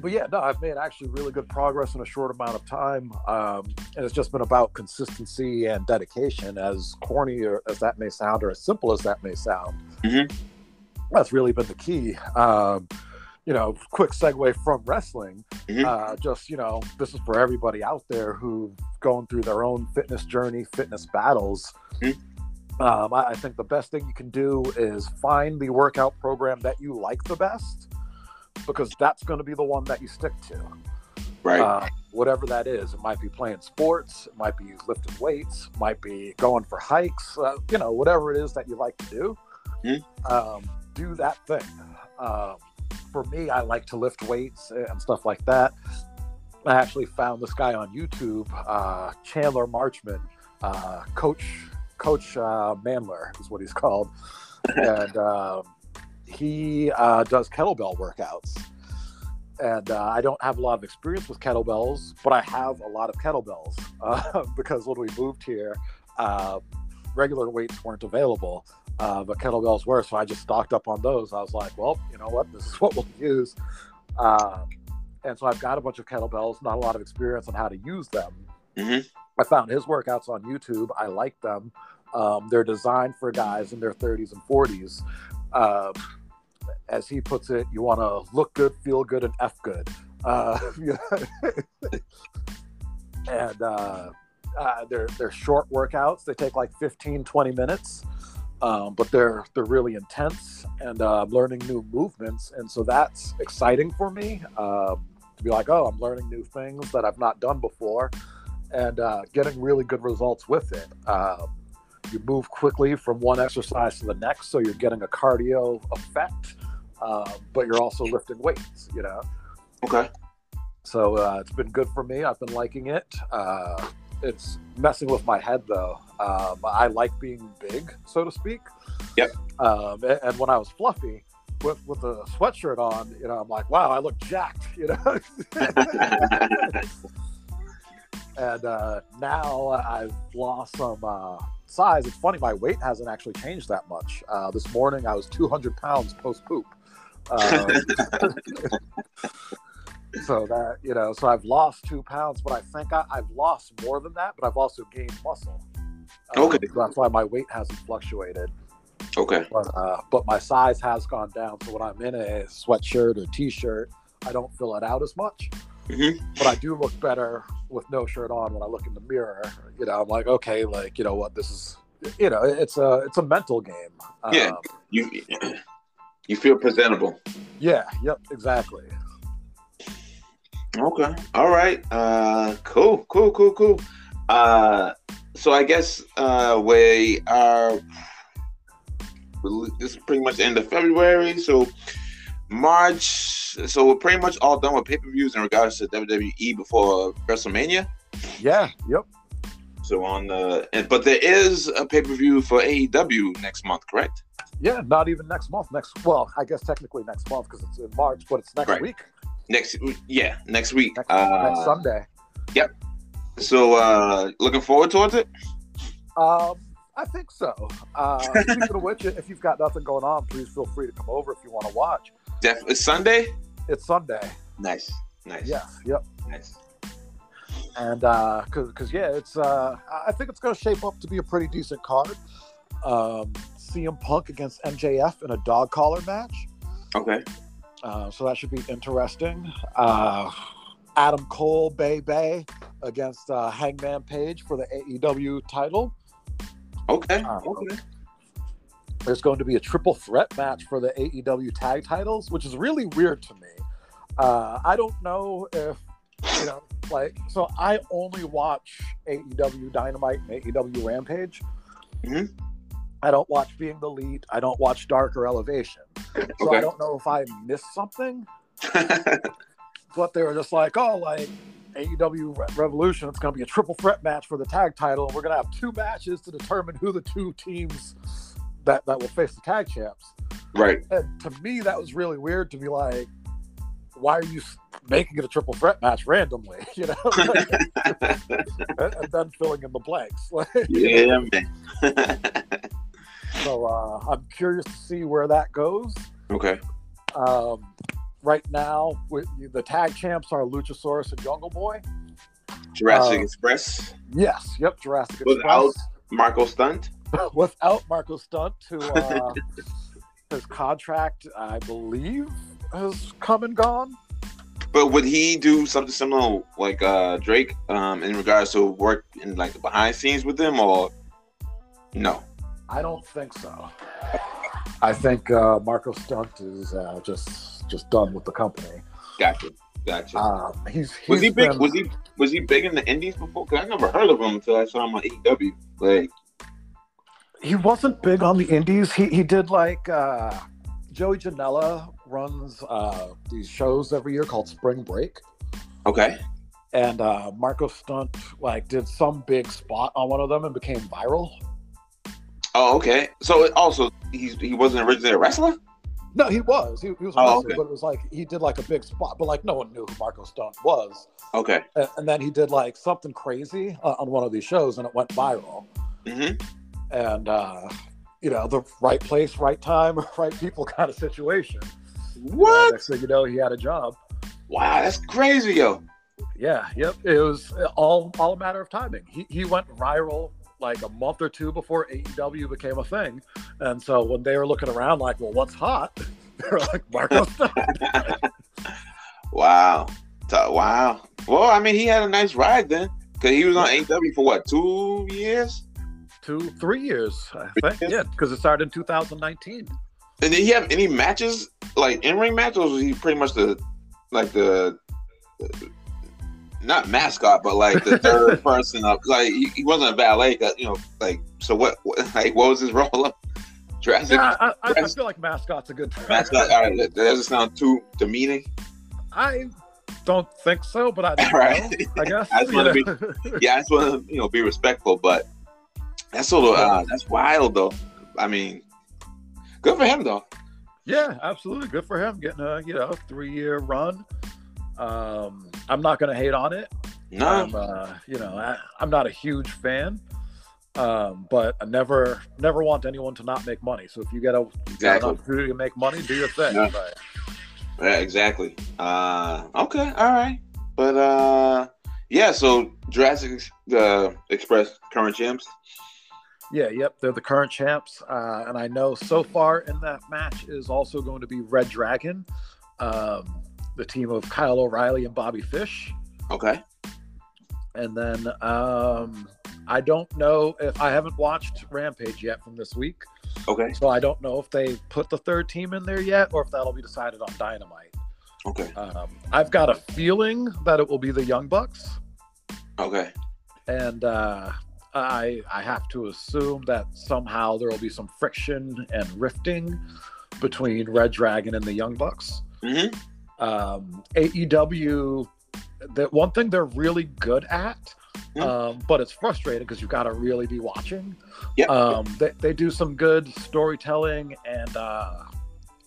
but yeah, no, I've made actually really good progress in a short amount of time, um, and it's just been about consistency and dedication. As corny or, as that may sound, or as simple as that may sound, Mhm. that's really been the key. Um, you know, quick segue from wrestling. Mhm. Uh, just you know, this is for everybody out there who going through their own fitness journey, fitness battles. Mhm. Um, I, I think the best thing you can do is find the workout program that you like the best, because that's going to be the one that you stick to. Right. Uh, whatever that is, it might be playing sports, it might be lifting weights, might be going for hikes, uh, you know, whatever it is that you like to do, Mhm. um, do that thing. Um, for me, I like to lift weights and stuff like that. I actually found this guy on YouTube, uh, Chandler Marchman, uh, Coach Coach uh, Mandler is what he's called, and *laughs* um, he uh, does kettlebell workouts and uh, I don't have a lot of experience with kettlebells, but I have a lot of kettlebells uh, *laughs* because when we moved here, uh, regular weights weren't available, uh, but kettlebells were. So I just stocked up on those. I was like, well, you know what, this is *laughs* what we'll use. Um, and so I've got a bunch of kettlebells, not a lot of experience on how to use them. Mhm. I found his workouts on YouTube. I like them. Um, they're designed for guys in their 30s and 40s. Um, as he puts it, you want to look good, feel good, and f good. Uh, *laughs* and uh, uh, they're they're short workouts. They take like 15, 20 minutes, um, but they're they're really intense. And uh, I'm learning new movements, and so that's exciting for me um, to be like, oh, I'm learning new things that I've not done before, and uh, getting really good results with it. Um, you move quickly from one exercise to the next, so you're getting a cardio effect, uh, but you're also lifting weights. You know, Okay. so uh, it's been good for me. I've been liking it. Uh, it's messing with my head though. Um, I like being big, so to speak. Yep. Um, a- and, when I was fluffy, with with a sweatshirt on, you know, I'm like, wow, I look jacked. You know. *laughs* *laughs* and uh, now I've lost some uh, size. It's funny, my weight hasn't actually changed that much. Uh, this morning I was 200 pounds post poop. Um, *laughs* so that you know, so I've lost two pounds, but I think I, I've lost more than that. But I've also gained muscle. Um, Okay. so that's why my weight hasn't fluctuated. okay. But uh, but my size has gone down. So when I'm in a sweatshirt or t-shirt, I don't fill it out as much. Mhm. But I do look better with no shirt on when I look in the mirror. You know, I'm like, okay, like you know what, this is, you know, it's a it's a mental game. Yeah. Um, You you feel presentable. yeah. Yep. Exactly. Okay. All right. Uh, cool. Cool. Cool. Cool. Uh, so I guess uh, we are. This is pretty much the end of February. So March. So we're pretty much all done with pay per views in regards to WWE before WrestleMania. Yeah. Yep. So on the, and, but there is a pay per view for AEW next month, correct? Yeah. Not even next month. Next. Well, I guess technically next month because it's in March, but it's next Right. week. Next, yeah, next week. Next, uh, next Sunday. Yep. So uh, looking forward towards it. Um, I think so. Uh, speaking of which, if you've got nothing going on, please feel free to come over if you want to watch. Def- it's Sunday. It's Sunday. Nice, nice. Yeah. Yep. Nice. And uh, cause, cause yeah, it's uh, I think it's going to shape up to be a pretty decent card. Um, CM Punk against MJF in a dog collar match. Okay. Uh, so that should be interesting. Uh, Adam Cole, Bay Bay against uh, Hangman Page for the AEW title. Okay. Uh, okay. There's going to be a triple threat match for the AEW tag titles, which is really weird to me. Uh, I don't know if, you know, like, so I only watch AEW Dynamite and AEW Rampage. Mhm. I don't watch Being the Elite. I don't watch Dark or Elevation. So I don't know if I missed something, *laughs* but they were just like, oh, like AEW Revolution, it's going to be a triple threat match for the tag title, and we're going to have two matches to determine who the two teams that that will face the tag champs. right. And to me, that was really weird to be like, why are you making it a triple threat match randomly? *laughs* You know, *laughs* and, then filling in the blanks. *laughs* Yeah, man. so uh, I'm curious to see where that goes. okay. Um, right now, with the tag champs are Luchasaurus and Jungle Boy. Jurassic Uh, Express. Yes, yep, Jurassic Express. Without- Marko Stunt. *laughs* Without Marko Stunt, who *laughs* uh, his contract, I believe, has come and gone. But would he do something similar like uh, Drake um, in regards to work in like the behind scenes with them, or no? I don't think so. I think uh, Marko Stunt is uh, just just done with the company. Gotcha, gotcha. Um, he's, he's was he big? been- Was he was he big in the Indies before? Cause I never heard of him until I saw him on AEW. Like, he wasn't big on the indies. He he did like uh, Joey Janela runs uh, these shows every year called Spring Break, okay, and uh, Marko Stunt like did some big spot on one of them and became viral. oh okay. So also he's he wasn't originally a wrestler. No, he was. He, he was a Oh, wrestler, okay. but it was like he did like a big spot, but like no one knew who Marko Stunt was. Okay. And, and then he did like something crazy uh, on one of these shows, and it went viral. hmm And uh, you know, the right place, right time, *laughs* right people kind of situation. Uh, What? next thing you know, he had a job. Wow, that's crazy, yo. Yeah, yep. It was all all a matter of timing. He he went viral like a month or two before AEW became a thing, and so when they were looking around, like, well, what's hot? *laughs* They're like Marko. *laughs* Wow. Wow. Well, I mean, he had a nice ride then, because he was on AEW for what two years, two, three years, I think. Yeah, because it started in 2019. and did he have any matches like in ring matches? Or was he pretty much the like the not mascot, but like the *laughs* third person up? Like he, he wasn't a valet, you know. Like so, what, what? *laughs* Like what was his role up? Jurassic Yeah, I, I, I feel like mascot's a good term. mascot. All right, that doesn't sound too demeaning. I don't think so, but I *laughs* don't Right. know, I guess. I just wanna be- Yeah. yeah, I just want to you know be respectful, but that's sort of uh, that's wild though. I mean, good for him though. Yeah, absolutely. Good for him getting a you know three year run. Um, I'm not going to hate on it. No, I'm, uh, you know, I, I'm not a huge fan, um, but I never never want anyone to not make money. So if you get a got an opportunity to make money, do your thing. Yeah. But Yeah, exactly. Uh, okay, all right, but uh, yeah. So Jurassic uh, Express current champs. Yeah, yep, they're the current champs, uh, and I know so far in that match is also going to be Red Dragon, um, the team of Kyle O'Reilly and Bobby Fish. Okay. And then um, I don't know if I haven't watched Rampage yet from this week, Okay. so I don't know if they put the third team in there yet or if that'll be decided on Dynamite. Okay. Um, I've got a feeling that it will be the Young Bucks, Okay. and uh, I I have to assume that somehow there will be some friction and rifting between Red Dragon and the Young Bucks. hmm um, AEW, that one thing they're really good at, Hmm. um, but it's frustrating because you've got to really be watching. Yeah. Um, they, they do some good storytelling and uh,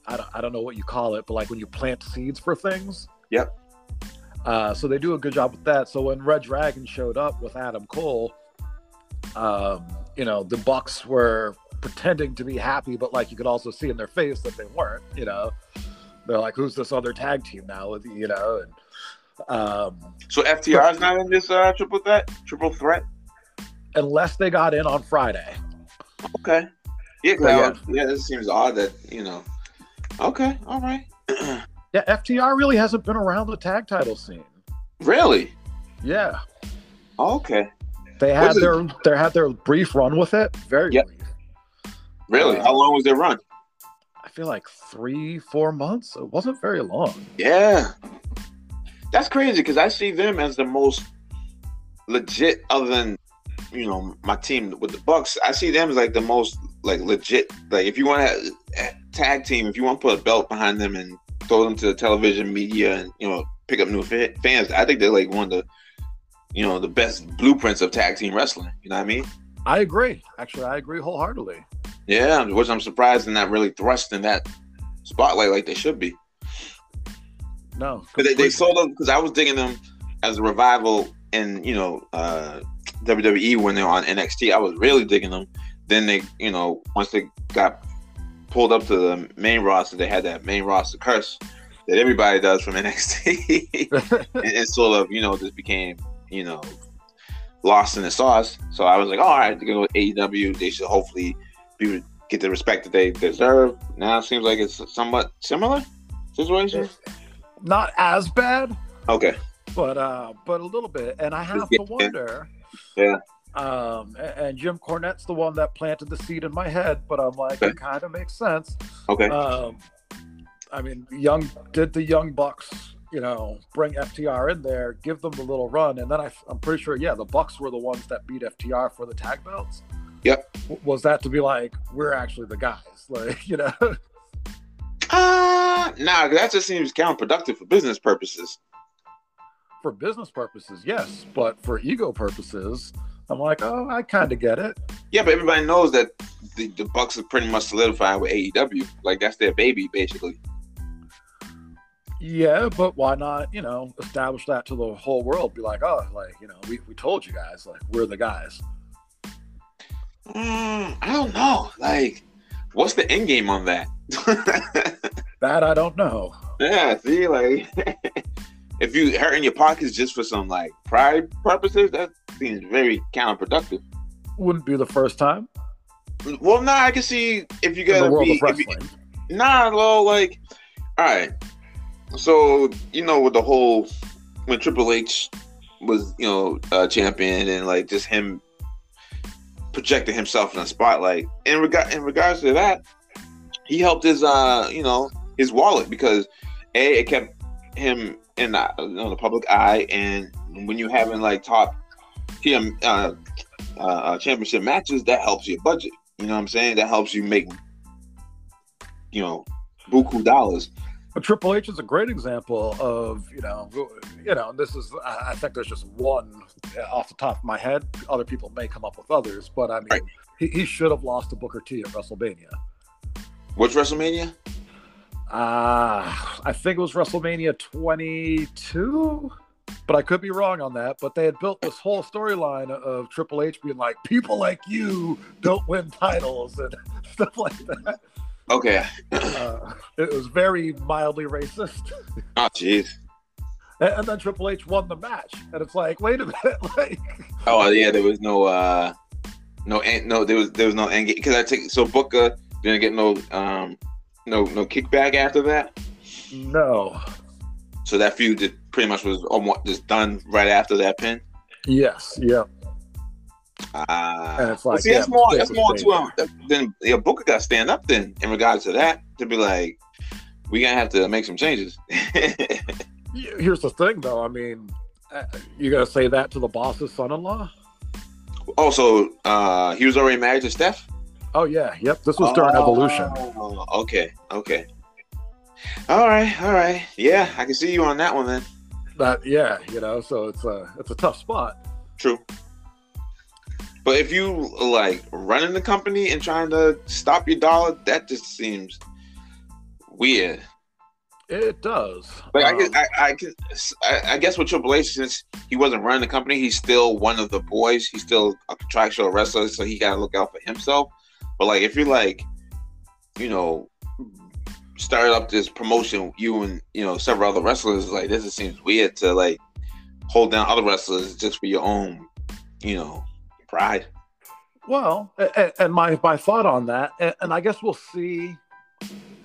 I, don't, I don't know what you call it, but like when you plant seeds for things. Yep. Uh, so they do a good job with that. So when Red Dragon showed up with Adam Cole, um, you know, the Bucks were pretending to be happy, but like you could also see in their face that they weren't, you know. They're like, who's this other tag team now with you know, and um So FTR is not in this uh, triple threat. Triple threat. unless they got in on Friday. Okay. Yeah. Yeah. Yeah. This seems odd that you know. Okay. All right. *clears throat* Yeah, FTR really hasn't been around the tag title scene. really. Yeah. Okay. They had it? their they had their brief run with it. Very Yep. brief. Really. Uh, How long was their run? I feel like three, four months. It wasn't very long. Yeah. That's crazy because I see them as the most legit, other than you know my team with the Bucks. I see them as like the most like legit. Like if you want to tag team, if you want to put a belt behind them and throw them to the television media and you know pick up new fans, I think they're like one of the you know the best blueprints of tag team wrestling. You know what I mean? I agree. Actually, I agree wholeheartedly. Yeah, which I'm surprised they're not really thrust in that spotlight like they should be. No. Because they, they sold them because I was digging them as a revival in you know uh, WWE when they were on NXT. I was really digging them. Then they you know once they got pulled up to the main roster, they had that main roster curse that everybody does from NXT, *laughs* *laughs* and it sort of you know just became you know lost in the sauce. So I was like, all right, to go with AEW, they should hopefully be get the respect that they deserve. Now it seems like it's somewhat similar. situation? Not as bad, Okay. but uh, but a little bit. And I have Yeah. to wonder. Yeah. Um, and Jim Cornette's the one that planted the seed in my head, but I'm like, Okay. it kind of makes sense. Okay. Um, I mean, young did the young bucks, you know, bring FTR in there, give them the little run, and then I, I'm pretty sure, yeah, the Bucks were the ones that beat FTR for the tag belts. Yep. Was that to be like, we're actually the guys, *laughs* like, you know? Uh nah, that just seems counterproductive for business purposes. for business purposes, yes, but for ego purposes, I'm like, oh, I kind of get it. Yeah, but everybody knows that the, the Bucks are pretty much solidified with AEW. Like that's their baby, basically. Yeah, but why not, you know, establish that to the whole world? Be like, oh, like, you know, we, we told you guys, like, we're the guys. Mm, I don't know. Like, what's the end game on that? *laughs* That I don't know. yeah, see, like, *laughs* if you hurting your pockets just for some like pride purposes, that seems very counterproductive. Wouldn't be the first time Well, nah, I can see if you in the gotta world be. of if you- wrestling. Nah, well, like, all right. So you know, with the whole when Triple H was, you know, uh, champion and like just him projecting himself in the spotlight. In regard in regards to that, he helped his, uh, you know, his wallet because a it kept him in the, you know, the public eye, and when you're having like top TM uh, uh, championship matches, that helps your budget. You know what I'm saying? That helps you make you know, buku dollars. But Triple H is a great example of, you know, you know, this is, I think there's just one off the top of my head. Other people may come up with others, but I mean, Right. he, he should have lost to Booker T at WrestleMania. What's WrestleMania? Uh, I think it was WrestleMania 22, but I could be wrong on that. But they had built this whole storyline of Triple H being like, people like you don't win titles and *laughs* stuff like that. Okay. Uh, it was very mildly racist. Oh, jeez. And, and then Triple H won the match. And it's like, wait a minute. *laughs* Like, Oh, yeah. There was no, uh, no, no. There was there was no end because I take so Booker didn't get no, um, no, no kickback after that. no. So that feud did, pretty much was almost just done right after that pin. Yes. Yeah. Ah, And it's Well, like, see, that's yeah, more. mistake That's more to um. Then yeah, Booker got to stand up then in regards to that to be like, we gonna have to make some changes. *laughs* Here's the thing, though. I mean, uh, you gonna say that to the boss's son in law? also, uh, he was already married to Steph. Oh, yeah. Yep. This was during Evolution. Oh, okay, okay. All right, all right. Yeah, I can see you on that one then. That, yeah, you know, so it's a, it's a tough spot. True. But if you like running the company and trying to stop your dollar, that just seems weird. It does. I, Um, guess, I, I, can, I, I guess with Triple H, since he wasn't running the company, he's still one of the boys. He's still a contractual wrestler, so he got to look out for himself. But like, if you're like, you know, started up this promotion, you and you know several other wrestlers, like this, it seems weird to like hold down other wrestlers just for your own, you know, pride. Well, and my my thought on that, and I guess we'll see. *sighs*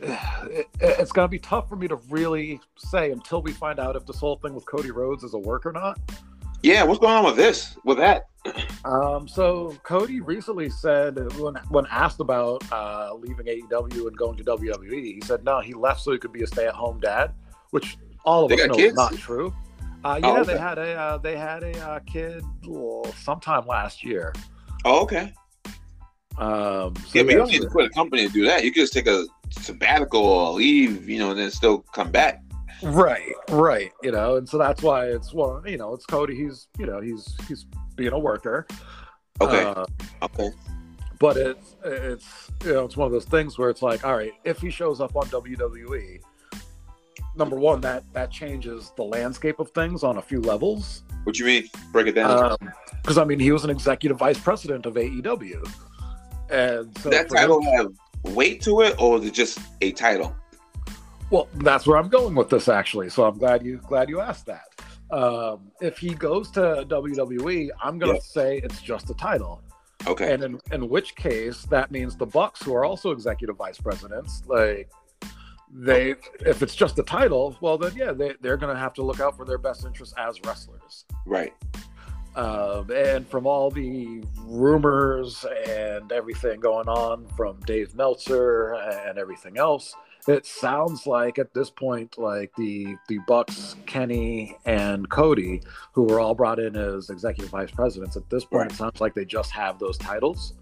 It- It's going to be tough for me to really say until we find out if this whole thing with Cody Rhodes is a work or not. Yeah, what's going on with this? With that? *clears throat* Um, so Cody recently said when when asked about uh, leaving AEW and going to WWE, he said no, he left so he could be a stay-at-home dad, which all of They us know kids? is not true. Uh, yeah, Oh, they had a uh, they had a uh, kid well, sometime last year. Oh, okay. Um, so Yeah, but you don't need to quit a company to do that. You could just take a sabbatical or leave, you know, and then still come back. Right, right. You know, and so that's why it's well, you know, it's Cody. He's you know he's he's being a worker. Okay. Uh, okay. but it's it's you know it's one of those things where it's like, all right, if he shows up on WWE, number one, that that changes the landscape of things on a few levels. What do you mean? Break it down. Because I mean, he was an executive vice president of AEW, and so that for him- title have weight to it, or is it just a title? Well, that's where I'm going with this actually. So I'm glad you glad you asked that. Um, if he goes to WWE, I'm gonna Yeah. say it's just a title, Okay. and in, in which case that means the Bucks, who are also executive vice presidents, like they if it's just the title, well then yeah, they they're gonna have to look out for their best interests as wrestlers. Right. Um, and from all the rumors and everything going on from Dave Meltzer and everything else, it sounds like at this point, like the the Bucks, Kenny and Cody, who were all brought in as executive vice presidents, at this point, Right. it sounds like they just have those titles.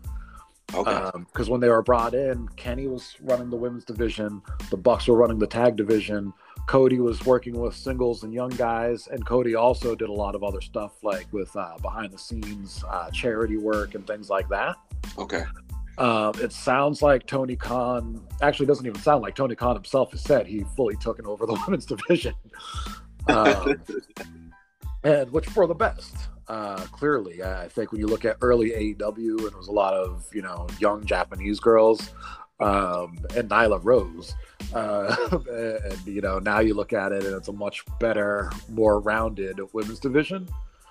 Okay. Because when they were brought in, Kenny was running the women's division, the Bucks were running the tag division. Cody was working with singles and young guys, and Cody also did a lot of other stuff like with uh, behind the scenes uh, charity work and things like that. okay. Um, it sounds like Tony Khan actually doesn't even sound like Tony Khan himself has said he fully took over the *laughs* women's division, *laughs* um, and which for the best. Uh, clearly, I think when you look at early AEW, and it was a lot of you know young Japanese girls um, and Nyla Rose, uh, *laughs* and you know now you look at it and it's a much better, more rounded women's division.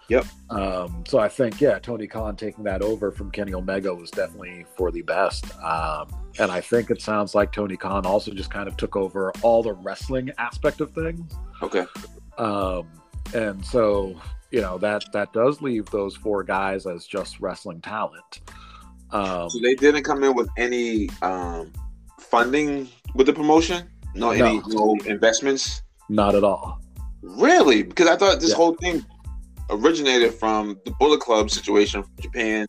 Yep. Um, so I think, yeah, Tony Khan taking that over from Kenny Omega was definitely for the best. Um, and I think it sounds like Tony Khan also just kind of took over all the wrestling aspect of things. Okay. Um, and so, you know, that that does leave those four guys as just wrestling talent. Um, So they didn't come in with any um, funding with the promotion. No, any No. no investments. not at all. Really? Because I thought this Yeah. whole thing originated from the Bullet Club situation from Japan.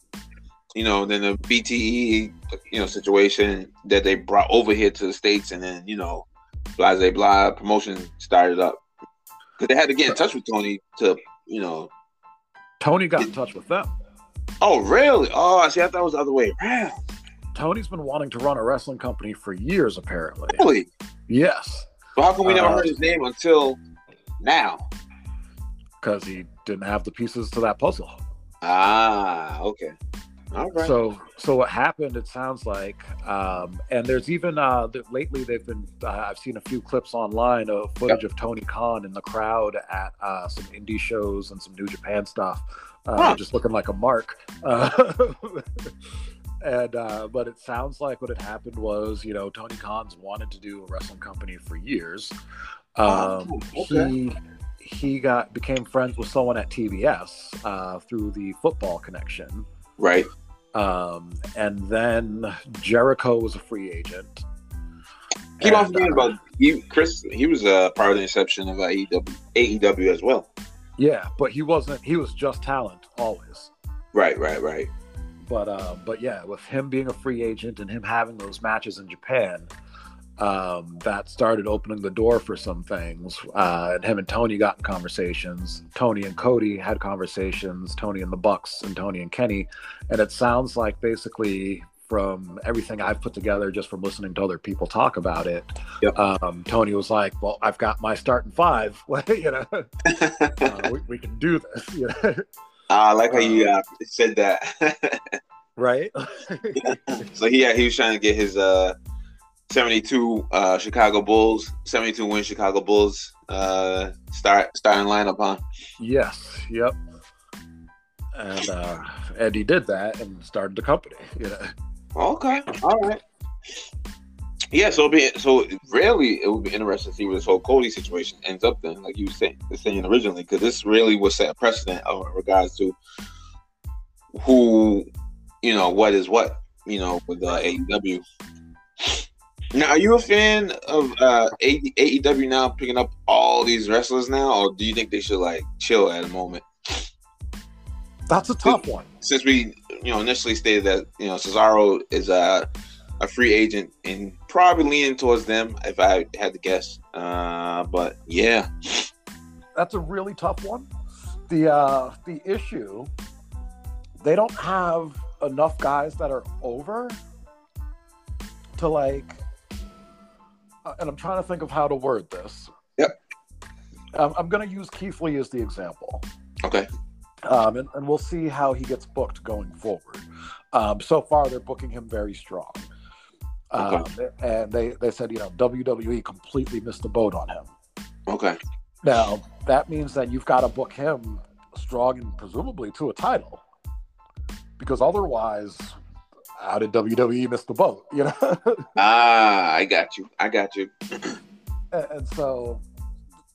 You know, then the BTE, you know, situation that they brought over here to the states, and then you know, blah blah blah promotion started up because they had to get in touch with Tony to, you know. Tony got in touch with them. Oh, really? Oh, I see. I thought it was the other way around. Tony's been wanting to run a wrestling company for years, apparently. Really? Yes, So how come we never Uh, heard his name until now? because he didn't have the pieces to that puzzle. Ah, okay. Right. So, so what happened? It sounds like, um, and there's even uh, lately they've been. Uh, I've seen a few clips online of footage of Tony Khan in the crowd at uh, some indie shows and some New Japan stuff, uh, Huh. just looking like a mark. Uh, *laughs* and uh, but it sounds like what had happened was, you know, Tony Khan's wanted to do a wrestling company for years. Um, Oh, okay. He he got became friends with someone at TBS uh, through the football connection. right. Um, and then Jericho was a free agent. Keep on forgetting uh, about he, Chris. He was a part of the inception of AEW, AEW as well. Yeah, but he wasn't. He was just talent always. Right, right, right. But uh, but yeah, with him being a free agent and him having those matches in Japan, um, that started opening the door for some things. Uh, and him and Tony got in conversations. Tony and Cody had conversations. Tony and the Bucks and Tony and Kenny, and it sounds like basically from everything I've put together, just from listening to other people talk about it, Yep. um, Tony was like, "Well, I've got my starting five. *laughs* you know, *laughs* uh, we, we can do this." You know? I like how you uh, said that. *laughs* right? so he yeah, he was trying to get his uh 72 uh Chicago Bulls, 72 win Chicago Bulls uh start starting lineup on. yes. Yep. And uh, and he did that and started the company. You know. Okay, all right. Yeah, so be so really it would be interesting to see where this whole Cody situation ends up then, like you were saying, saying originally, because this really was set a precedent of in regards to who, you know, what is what, you know, with uh, AEW. Now, are you a fan of uh, AEW now picking up all these wrestlers now, or do you think they should like chill at a moment? That's a tough one. since we you know initially stated that you know Cesaro is a a free agent and probably leaning towards them if I had to guess. Uh, but yeah, That's a really tough one. The uh, the issue, they don't have enough guys that are over to like. Uh, And I'm trying to think of how to word this. Yep. Um, I'm going to use Keith Lee as the example. okay, um, and, and we'll see how he gets booked going forward. Um, so far, they're booking him very strong. Um, and they, they said, you know, WWE completely missed the boat on him. okay, Now, that means that you've got to book him strong and presumably to a title. Because otherwise, how did WWE miss the boat? You know. *laughs* ah, I got you. I got you. and, and so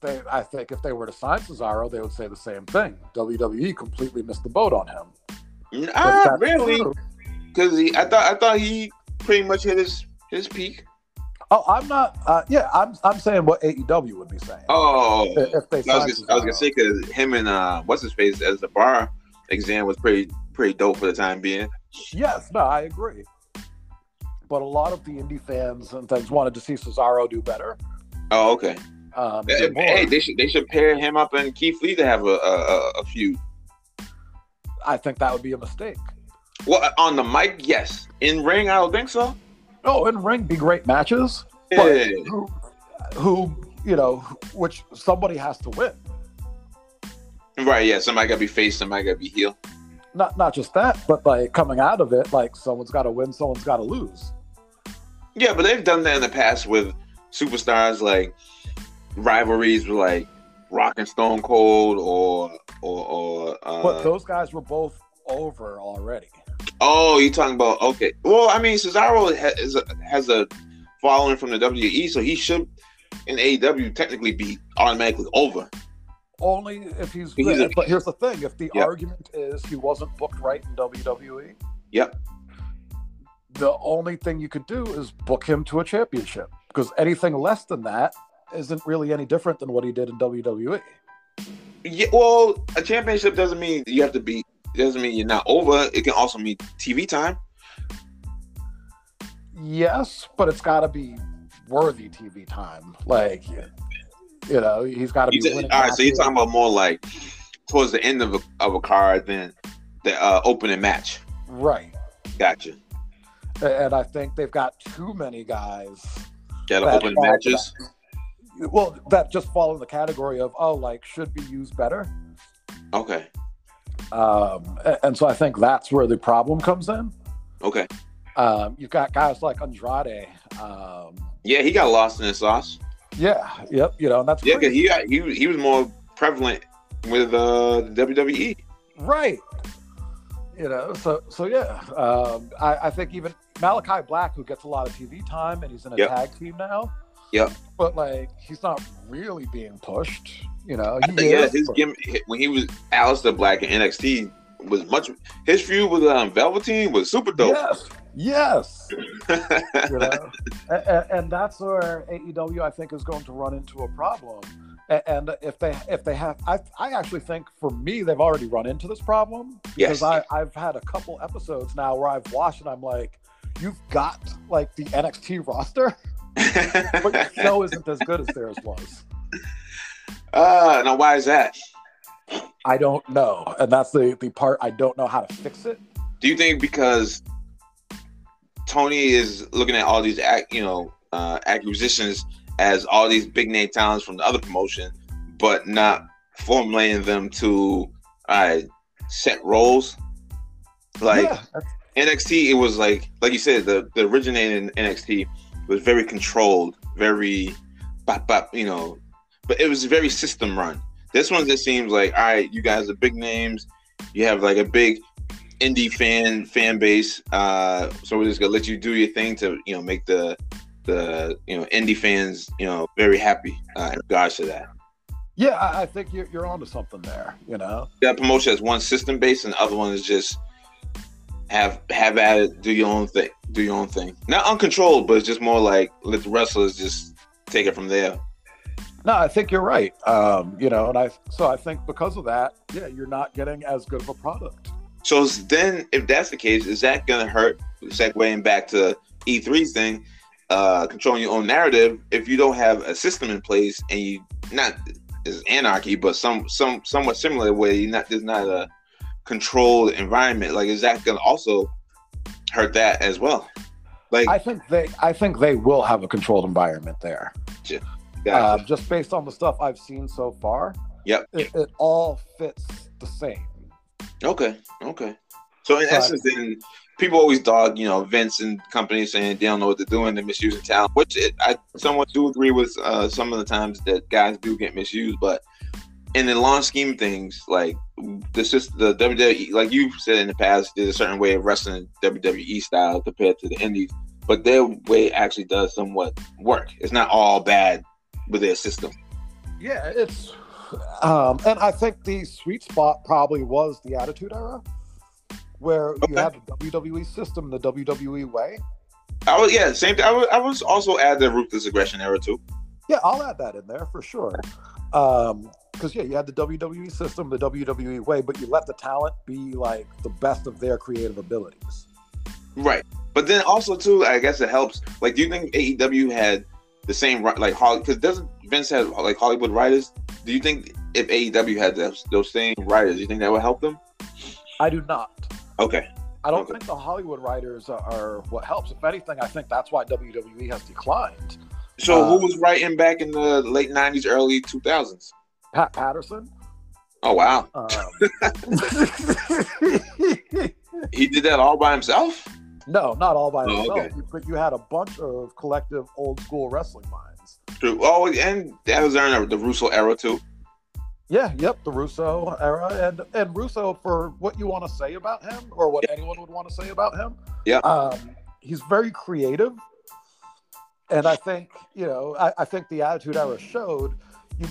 they, I think if they were to sign Cesaro, they would say the same thing. WWE completely missed the boat on him. Ah, really? Because I thought I thought he pretty much hit his his peak. Oh, I'm not. Uh, yeah, I'm. I'm saying what AEW would be saying. Oh, if, if they I was, gonna, I was gonna say because him and uh, what's his face as the bar exam was pretty pretty dope for the time being. Yes, no, I agree. But a lot of the indie fans and things wanted to see Cesaro do better. Oh, okay. Um, hey, they should they should pair him up and Keith Lee to have a a, a feud. I think that would be a mistake. Well, on the mic, yes. In ring, I don't think so. Oh, in ring, be great matches. Yeah. Who, who, you know, which somebody has to win. Right. Yeah. Somebody got to be face. Somebody got to be heel. Not not just that, but like coming out of it, like someone's got to win, someone's got to lose. Yeah, but they've done that in the past with superstars, like rivalries with like Rock and Stone Cold, or or or. Uh, but those guys were both over already. Oh, you talking about okay? Well, I mean, Cesaro has a, has a following from the WWE, so he should in AEW technically be automatically over. Only if he's. he's a, but here's the thing: if the yep. argument is he wasn't booked right in WWE, yep. The only thing you could do is book him to a championship because anything less than that isn't really any different than what he did in WWE. Yeah, well, a championship doesn't mean you have to be. Doesn't mean you're not over. It can also mean TV time. Yes, but it's got to be worthy TV time. Like you know, he's got to be. T- all right, so you're talking about more like towards the end of a, of a card than the uh, opening match. Right. Gotcha. And I think they've got too many guys that, that open matches. That. Well, that just fall in the category of oh, like should be used better. Okay. Um, and so I think that's where the problem comes in. Okay. Um, you've got guys like Andrade. Um, yeah, he got lost in the sauce. Yeah. Yep. You know, and that's yeah. Cause he got, he he was more prevalent with uh WWE. Right. You know. So so yeah. Um, I I think even Malachi Black, who gets a lot of TV time, and he's in a yep. tag team now. Yep. But like, he's not really being pushed. You know. He yeah. His gimmick when he was Aleister Black in NXT was much. His feud with um, Velveteen was super dope. Yes. Yes. *laughs* you know? and, and, that's where AEW I think is going to run into a problem. And if they if they have, I, I actually think for me they've already run into this problem because yes. I I've had a couple episodes now where I've watched and I'm like, you've got like the NXT roster, *laughs* but your show *laughs* isn't as good as theirs was. Uh, now why is that? I don't know, and that's the the part I don't know how to fix it. Do you think because Tony is looking at all these, you know, uh, acquisitions as all these big name talents from the other promotion, but not formulating them to uh, set roles. Like yeah, NXT, it was like, like you said, the the originating NXT was very controlled, very, bop, bop, you know, but it was very system run. This one just seems like, all right, you guys are big names. You have like a big indie fan fan base. Uh, so we're just gonna let you do your thing to you know make the the you know indie fans you know very happy uh, in regards to that. Yeah, I, think you're you're onto something there. You know, that promotion has one system base, and the other one is just have have at it, do your own thing, do your own thing. Not uncontrolled, but it's just more like let the wrestlers just take it from there. No, I think you're right. Um, you know, and I so I think because of that, yeah, you're not getting as good of a product. So then, if that's the case, is that going to hurt? Segueing back to EC3's thing, uh, controlling your own narrative. If you don't have a system in place and you not is anarchy, but some some somewhat similar where you not there's not a controlled environment. Like, is that going to also hurt that as well? Like, I think they I think they will have a controlled environment there. Yeah. Uh, just based on the stuff I've seen so far. Yep. It, it all fits the same. Okay. Okay. So in essence, then people always dog, you know, Vince and companies saying they don't know what they're doing, they're misusing talent, which it, I somewhat do agree with uh, some of the times that guys do get misused. But in the long scheme things, like this is the WWE, like you said in the past, there's a certain way of wrestling WWE style compared to the Indies, but their way actually does somewhat work. It's not all bad with their system. Yeah, it's um, and I think the sweet spot probably was the Attitude Era, where Okay. you had the WWE system, the WWE way. I was yeah, same thing. I was, I was also add the ruthless aggression era too. Yeah, I'll add that in there for sure. Um, because yeah, you had the WWE system, the WWE way, but you let the talent be like the best of their creative abilities. Right. But then also too, I guess it helps. Like, do you think AEW had the same like Holly? Because doesn't Vince have like Hollywood writers? Do you think if AEW had those, those same writers, do you think that would help them? I do not. Okay. I don't Okay. think the Hollywood writers are, are what helps. If anything, I think that's why WWE has declined. So who was writing back in the late '90s, early 2000s? Pat Patterson. Oh wow, Um, *laughs* *laughs* he did that all by himself. no, not all by Oh, himself, okay. but you had a bunch of collective old school wrestling minds. True. Oh, and that was during the Russo era too. Yeah, yep, the Russo era, and and Russo for what you want to say about him, or what anyone would want to say about him. Yeah. um, he's very creative, and I think you know, I, I think the Attitude Era showed you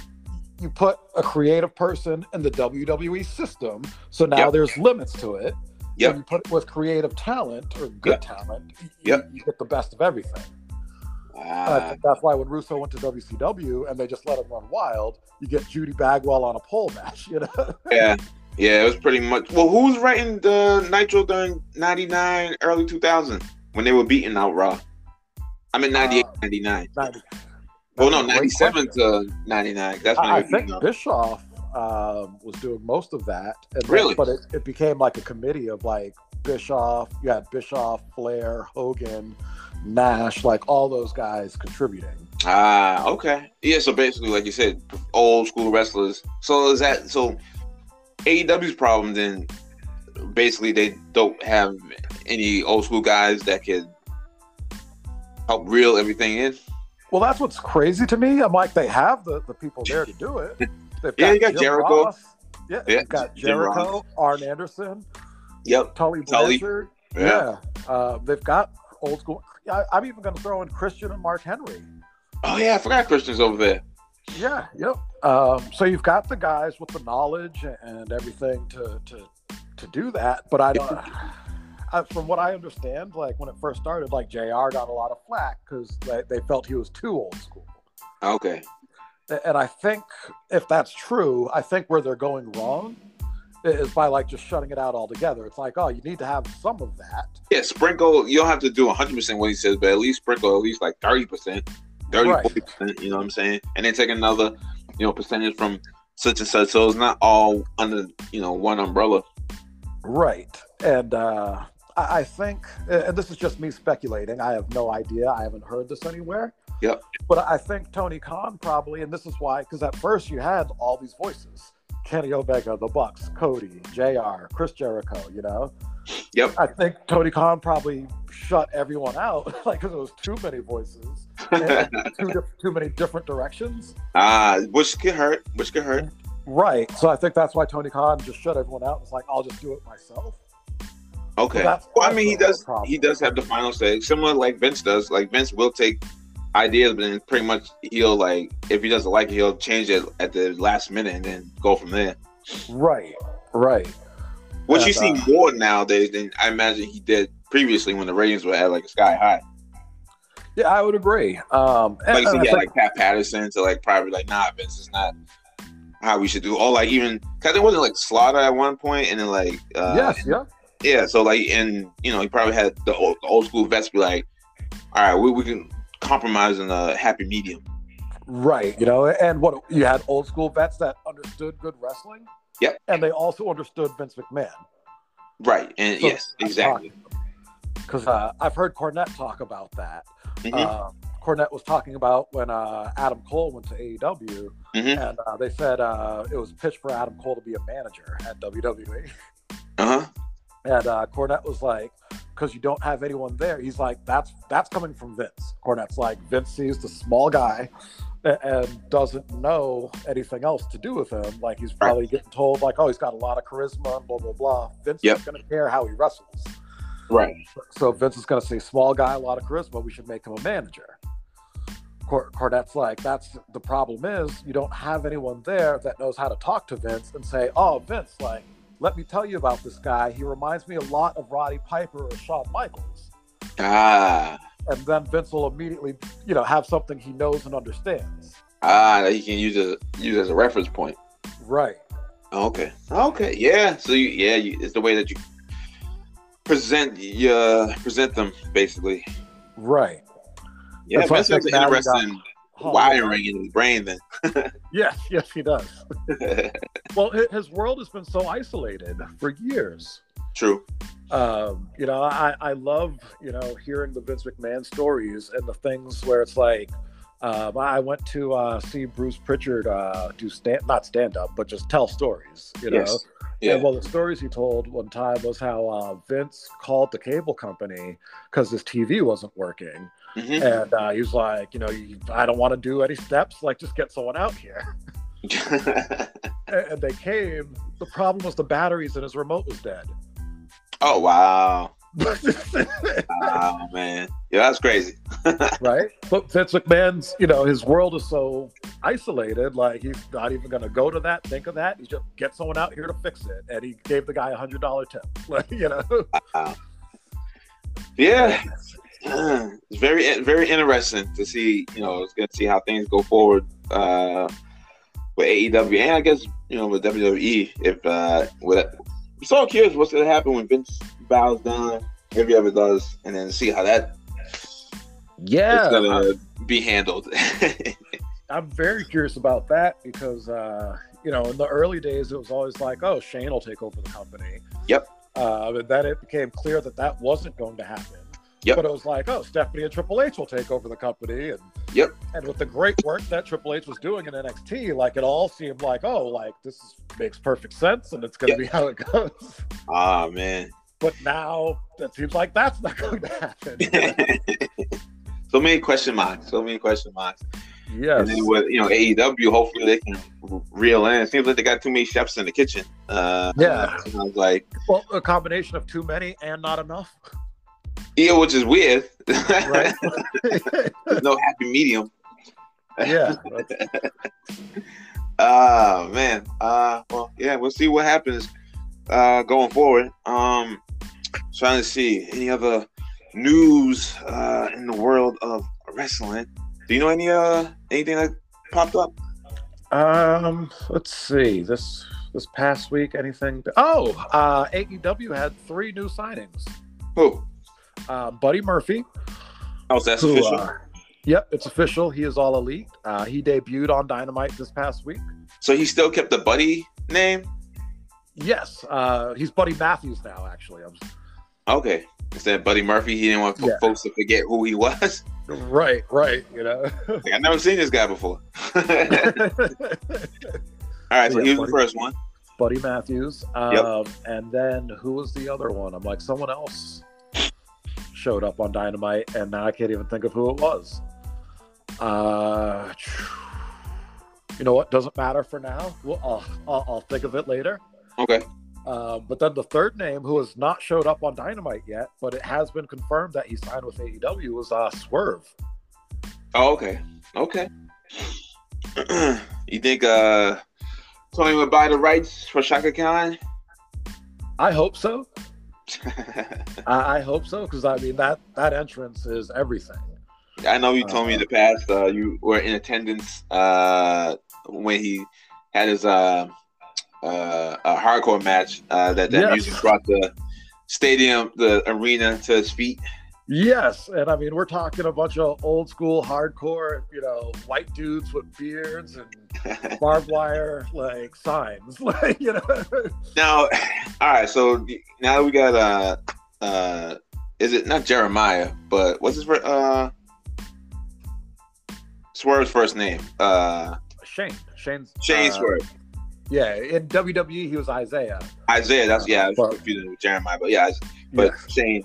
you put a creative person in the WWE system, so now Yep. there's limits to it. Yeah, you put it with creative talent or good Yep. talent, you, Yep. you get the best of everything. Think that's why when Russo went to WCW and they just let him run wild, you get Judy Bagwell on a pole match, *laughs* you know? Yeah. Yeah, it was pretty much. Well, who was writing the Nitro during '99, early 2000 when they were beating out Raw? I mean, 98, Uh, 99. Ninety- Well, no, That's a great 97 question. to 99. That's when I, I think out. Bischoff um, was doing most of that. And then- Really? but it, it became like a committee of like Bischoff, you had Bischoff, Flair, Hogan, Nash, like all those guys contributing. Ah, okay. Yeah, so basically, like you said, old school wrestlers. So is that so? AEW's problem then? Basically, they don't have any old school guys that could help reel everything in. Well, that's what's crazy to me. I'm like, they have the, the people there to do it. *laughs* They've Yeah, you got Jim Jericho. Ross. Yeah, Yeah, you've got Jericho, Arn Anderson, Yep. Tully Tully. Blanchard. Yeah. Yeah, Uh, they've got old school. I, I'm even going to throw in Christian and Mark Henry. Oh yeah, I forgot Christian's over there. Yeah, yep. Um, so you've got the guys with the knowledge and everything to to to do that, but I don't. *sighs* I, from what I understand, like when it first started, like Jr. got a lot of flack because they, they felt he was too old school. Okay. And I think if that's true, I think where they're going wrong is by like just shutting it out altogether. It's like, oh, you need to have some of that. Yeah, sprinkle. You don't have to do 100 percent what he says, but at least sprinkle at least like 30 percent, 30, Right. 40 percent. You know what I'm saying? And then take another, you know, percentage from such and such. So it's not all under, you know, one umbrella. Right. And uh, I, I think, and this is just me speculating, I have no idea. I haven't heard this anywhere. Yep. But I think Tony Khan probably, and this is why, because at first you had all these voices Kenny Omega, The Bucks, Cody, JR, Chris Jericho, you know? Yep. I think Tony Khan probably shut everyone out, *laughs* like, because it was too many voices, *laughs* too, di- too many different directions. Ah, which could hurt. Which could hurt. Right. So I think that's why Tony Khan just shut everyone out. It's like, I'll just do it myself. Okay. that's Well, I mean, he does. problem. He does have the final say, similar like Vince does. Like Vince will take ideas, but then pretty much he'll like if he doesn't like it, he'll change it at the last minute and then go from there. Right. Right. Which you see more nowadays than I imagine he did previously when the ratings were at like a sky high. Yeah, I would agree. Um, and, Like you and said, I yeah, like Pat Patterson to like probably like nah, Vince is not how we should do. All like even because it wasn't like Slaughter at one point, and then like uh, yes, yeah, yeah. So like and you know he probably had the old, the old school vets be like, all right, we, we can compromise in a happy medium. right. You know, and what you had old school vets that understood good wrestling. Yep. And they also understood Vince McMahon. Right. And So yes, exactly. Because uh, I've heard Cornette talk about that. Mhm. Um, Cornette was talking about when uh, Adam Cole went to AEW, Mhm. and uh, they said uh, it was pitched for Adam Cole to be a manager at WWE. Uh huh. And uh, Cornette was like, because you don't have anyone there. He's like, that's that's coming from Vince. Cornette's like, Vince sees the small guy and doesn't know anything else to do with him. Like he's probably right. getting told, like, oh, he's got a lot of charisma, blah blah blah. Vince yep. is going to care how he wrestles. Right. So Vince is going to say, small guy, a lot of charisma. We should make him a manager. Cornette's like, that's the problem is you don't have anyone there that knows how to talk to Vince and say, oh, Vince, like, let me tell you about this guy. He reminds me a lot of Roddy Piper or Shawn Michaels. Ah. And then Vince will immediately, you know, have something he knows and understands. Ah, that he can use as use as a reference point. Right. Okay. Okay. Yeah. So you, yeah, you, it's the way that you present you uh, present them basically. Right. Yeah, Vince has an interesting wiring in his brain. Then. *laughs* yes, yes, he does. *laughs* well, his world has been so isolated for years. True. Um, you know, I, I love you know hearing the Vince McMahon stories and the things where it's like. Um, I went to uh, see Bruce Pritchard uh, do stand, not stand up, but just tell stories. You know, yes. Yeah. And well, the stories he told one time was how uh, Vince called the cable company because his TV wasn't working. Mm-hmm. And uh, he was like, you know, I don't want to do any steps. Like, just get someone out here. *laughs* *laughs* and they came. The problem was the batteries and his remote was dead. Oh, wow. *laughs* oh man, yeah, that's crazy, right? But Vince McMahon's, you know, his world is so isolated. Like he's not even going to go to that, think of that. He just get someone out here to fix it, and he gave the guy a hundred dollar tip. Like you know, wow. yeah, *clears throat* it's very very interesting to see. You know, it's going to see how things go forward uh, with AEW, and I guess you know with WWE. If uh, with I'm so curious what's going to happen when Vince bows down if he ever does, and then see how that yeah is gonna be handled. *laughs* I'm very curious about that because uh, you know in the early days it was always like, oh, Shane will take over the company. Yep. Uh, but then it became clear that that wasn't going to happen. Yep. But it was like, oh, Stephanie and Triple H will take over the company, and yep. And with the great work that Triple H was doing in NXT, like it all seemed like, oh, like this makes perfect sense, and it's going to yep. be how it goes. Ah, man. But now it seems like that's not going to happen. *laughs* so many question marks. So many question marks. Yes. And then with you know AEW, hopefully they can reel in. It seems like they got too many chefs in the kitchen. Uh, yeah. Was like, well, a combination of too many and not enough. Yeah, which is weird. Right. *laughs* There's no happy medium. Yeah. uh *laughs* man. Uh well yeah, we'll see what happens uh going forward. Um trying to see any other news uh in the world of wrestling. Do you know any uh anything that popped up? Um let's see. This this past week anything oh uh AEW had three new signings. Who? Uh, Buddy Murphy. Oh, that's who, official. Uh, yep, it's official. He is all elite. Uh, he debuted on Dynamite this past week. So he still kept the Buddy name. Yes, uh, he's Buddy Matthews now. Actually, I'm. Okay, instead of Buddy Murphy, he didn't want yeah. folks to forget who he was. Right, right. You know, *laughs* like, I've never seen this guy before. *laughs* *laughs* all right, so yeah, he was Buddy, the first one. Buddy Matthews. Um, yep. And then who was the other one? I'm like someone else showed up on Dynamite, and now I can't even think of who it was. Uh, you know what? Doesn't matter for now. Well, I'll, I'll, I'll think of it later. Okay. Uh, but then the third name, who has not showed up on Dynamite yet, but it has been confirmed that he signed with AEW, was uh, Swerve. Oh, okay. Okay. *clears throat* you think uh, Tony would buy the rights for Chaka Khan? I hope so. I, I, hope so because I mean that that entrance is everything. I know you told uh, me in the past uh, you were in attendance uh, when he had his uh, uh, a hardcore match uh, that that yes. music brought the stadium, the arena to his feet. Yes, and I mean we're talking a bunch of old school hardcore, you know, white dudes with beards and *laughs* barbed wire like signs, *laughs* like you know. Now, *laughs* all right, so now we got uh uh is it not Jeremiah, but what's his uh Swerve's first name? Uh Shane. Shane's Shane uh, Swerve. Yeah, in WWE he was Isaiah. Isaiah, that's yeah, I was confused with Jeremiah, but yeah, but. Shane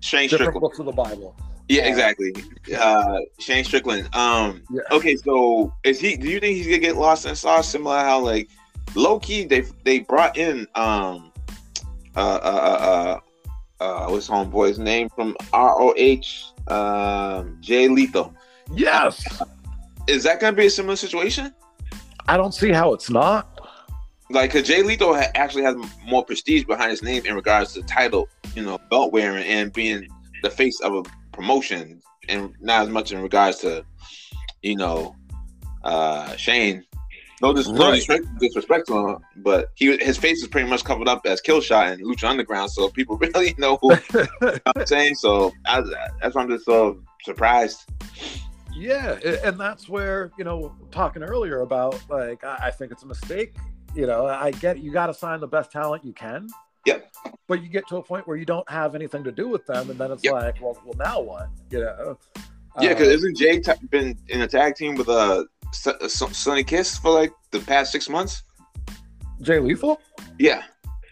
Shane different Strickland. books of the Bible. Yeah, Uh, exactly. Uh, Shane Strickland. Um, Yeah. okay, so is he? Do you think he's gonna get lost in sauce? Similar how like low key they they brought in um uh uh uh, uh what's homeboy's name from ROH um Jay Lethal. Yes, Is that gonna be a similar situation? I don't see how it's not. Like, cause Jay Lethal ha- actually has more prestige behind his name in regards to title, you know, belt wearing and being the face of a promotion, and not as much in regards to, you know, uh Shane. No, dis- no disrespect, disrespect to him, but he his face is pretty much covered up as Killshot and Lucha Underground, so people *laughs* really know who *laughs* I'm saying. So I, that's why I'm just so surprised. Yeah, and that's where you know talking earlier about like I I think it's a mistake. You know, I get you got to sign the best talent you can. Yep. But you get to a point where you don't have anything to do with them, and then it's Yep. like, well, well, now what? You know. Yeah, because Uh, isn't Jay t- been in a tag team with uh, S- S- Sonny Kiss for like the past six months? Jay Lethal. Yeah,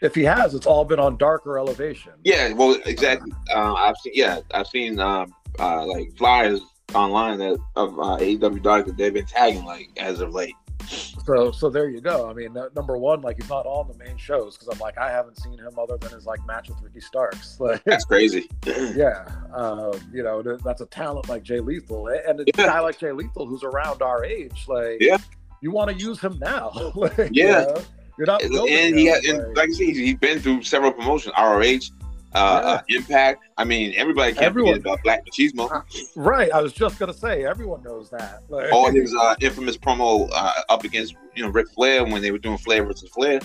If he has, it's all been on darker elevation. yeah. Well, exactly. Uh, I've seen. Yeah, I've seen um, uh, like flyers online that of uh, AEW Dark that they've been tagging like as of late. So, so there you go. I mean, number one, like he's not on the main shows because I'm like, I haven't seen him other than his like match with Ricky Starks. *laughs* Like, That's crazy. *laughs* yeah, um, you know, th- that's a talent like Jay Lethal, and a Yeah. guy like Jay Lethal who's around our age. Like, Yeah. you want to use him now. *laughs* like, you Yeah. know, you're not. and he had, and like- like I said, he's been through several promotions. ROH, uh, uh, Impact. I mean, everybody can't Everyone- forget about Black Machismo. *laughs* right. I was just gonna say, everyone knows that. Like, All his uh, infamous promo uh, up against you know Ric Flair when they were doing Flair versus Flair.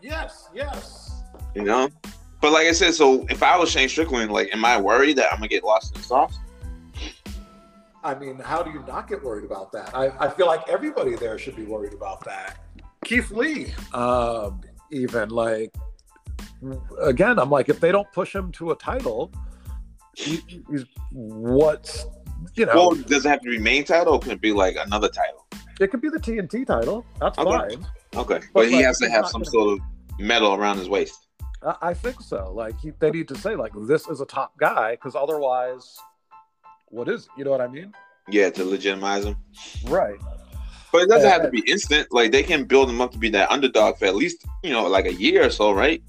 yes, yes. you know. But like I said, so if I was Shane Strickland, like, am I worried that I'm gonna get lost in the sauce? I mean, how do you not get worried about that? I, I feel like everybody there should be worried about that. Keith Lee, um, even like, again, I'm like, if they don't push him to a title, he, he's what's, you know, Well, does it have to be main title, or can it be like another title? it could be the TNT title. That's Okay. fine. Okay, but, But, he like, has to have some gonna- sort of medal around his waist. I, I think so. Like, he, they need to say, like, this is a top guy, because otherwise, what is, you know what I mean? Yeah, to legitimize him. Right. But it doesn't Uh, have to be instant. Like they can build him up to be that underdog for at least you know like a year or so, right?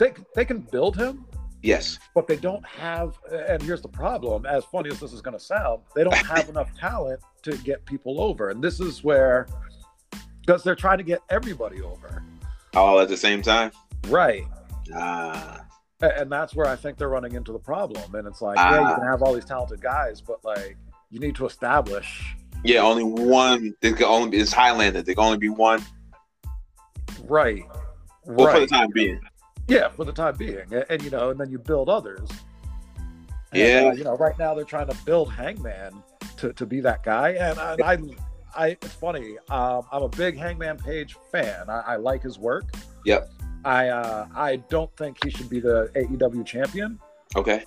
They, they can build him, Yes. but they don't have and here's the problem as funny as this is going to sound they don't have *laughs* enough talent to get people over and this is where because they're trying to get everybody over All at the same time. right Ah. A- and that's where i think they're running into the problem and it's like yeah you Ah. can have all these talented guys but like you need to establish Yeah, only one. There can only be it's Highlander. There can only be one. right Well, right for the time being. Yeah for the time being and, and, you know and then you build others And, Yeah. uh, you know right now they're trying to build hangman to, to be that guy and, and i i it's funny um, i'm a big hangman page fan I, I like his work Yep. i uh, i don't think he should be the aew champion Okay.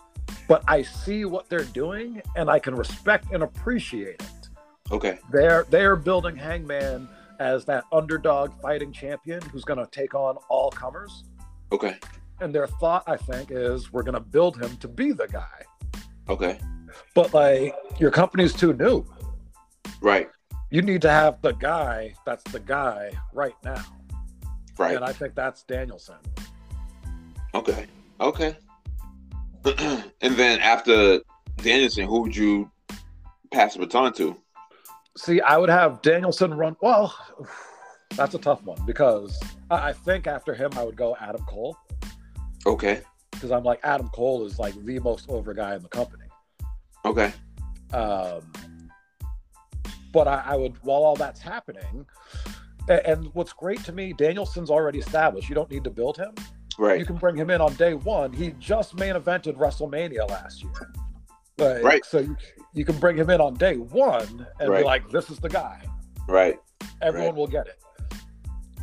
but i see what they're doing and i can respect and appreciate it Okay. they're they're building hangman as that underdog fighting champion who's going to take on all comers Okay. and their thought i think is we're going to build him to be the guy Okay. but like your company's too new Right. you need to have the guy that's the guy right now Right. and i think that's danielson Okay. Okay. *clears throat* and then after Danielson, who would you pass the baton to? see i would have danielson run well that's a tough one because i, I think after him i would go adam cole Okay. because i'm like adam cole is like the most over guy in the company Okay. um, but I, I would while all that's happening a- and what's great to me danielson's already established you don't need to build him Right. you can bring him in on day one. He just main evented WrestleMania last year. Like, Right. So you, you can bring him in on day one and Right. be like, this is the guy. Right. Everyone Right. will get it.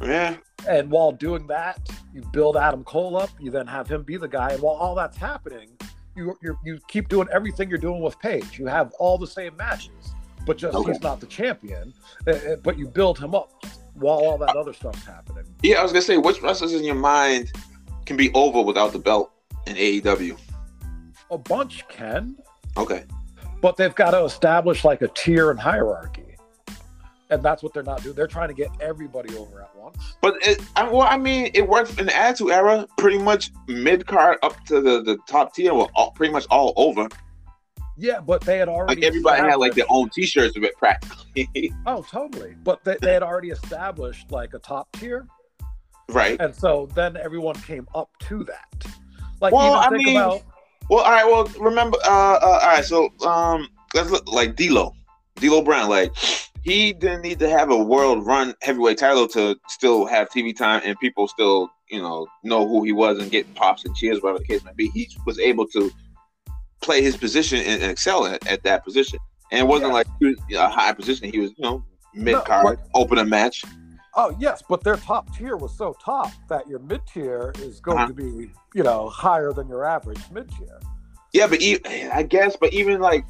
Yeah. And while doing that, you build Adam Cole up. You then have him be the guy. And while all that's happening, you you keep doing everything you're doing with Page. You have all the same matches, but just Okay. he's not the champion. Uh, uh, But you build him up while all that other stuff's happening. Yeah, I was gonna say, which wrestlers in your mind can be over without the belt in AEW? A bunch can, Okay. but they've got to establish like a tier and hierarchy, and that's what they're not doing. They're trying to get everybody over at once. But it, I, well, I mean, it worked in the Attitude Era. Pretty much mid card up to the, the top tier were all, pretty much all over. Yeah, but they had already Like everybody had like their own T-shirts of it practically. *laughs* Oh, totally. But they, they had already established like a top tier, right. and so then everyone came up to that. Like Well, even I think mean, about Well, all right. Well, remember. Uh, uh, all right. So, um, let's look like D'Lo, D'Lo Brown. Like, he didn't need to have a world run heavyweight title to still have TV time and people still, you know, know who he was and get pops and cheers, whatever the case may be. He was able to play his position and, and excel at, at that position. And it wasn't Yeah. like was a high position. He was, you know, mid card, but- open a match. oh yes, but their top tier was so top that your mid tier is going Uh-huh. to be you know higher than your average mid tier. Yeah, but e- I guess, but even like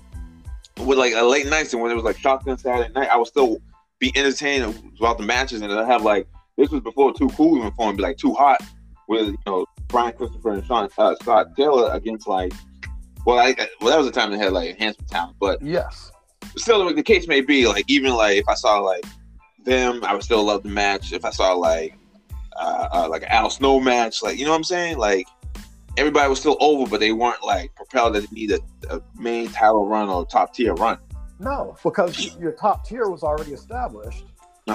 with like a late nights and when it was like shotgun Saturday night, I would still be entertained about the matches and I have like this was before Too Cool even formed, be like Too Hot with you know Brian Christopher and Sean uh, Scott Taylor against like well, I, well that was the time they had like enhancement talent, but Yes. still like, the case may be like even like if I saw like them, I would still love the match. If I saw like uh, uh like an Al Snow match, like you know what I'm saying, like everybody was still over, but they weren't like propelled that they need a, a main title run or top tier run. No, because your top tier was already established, Uh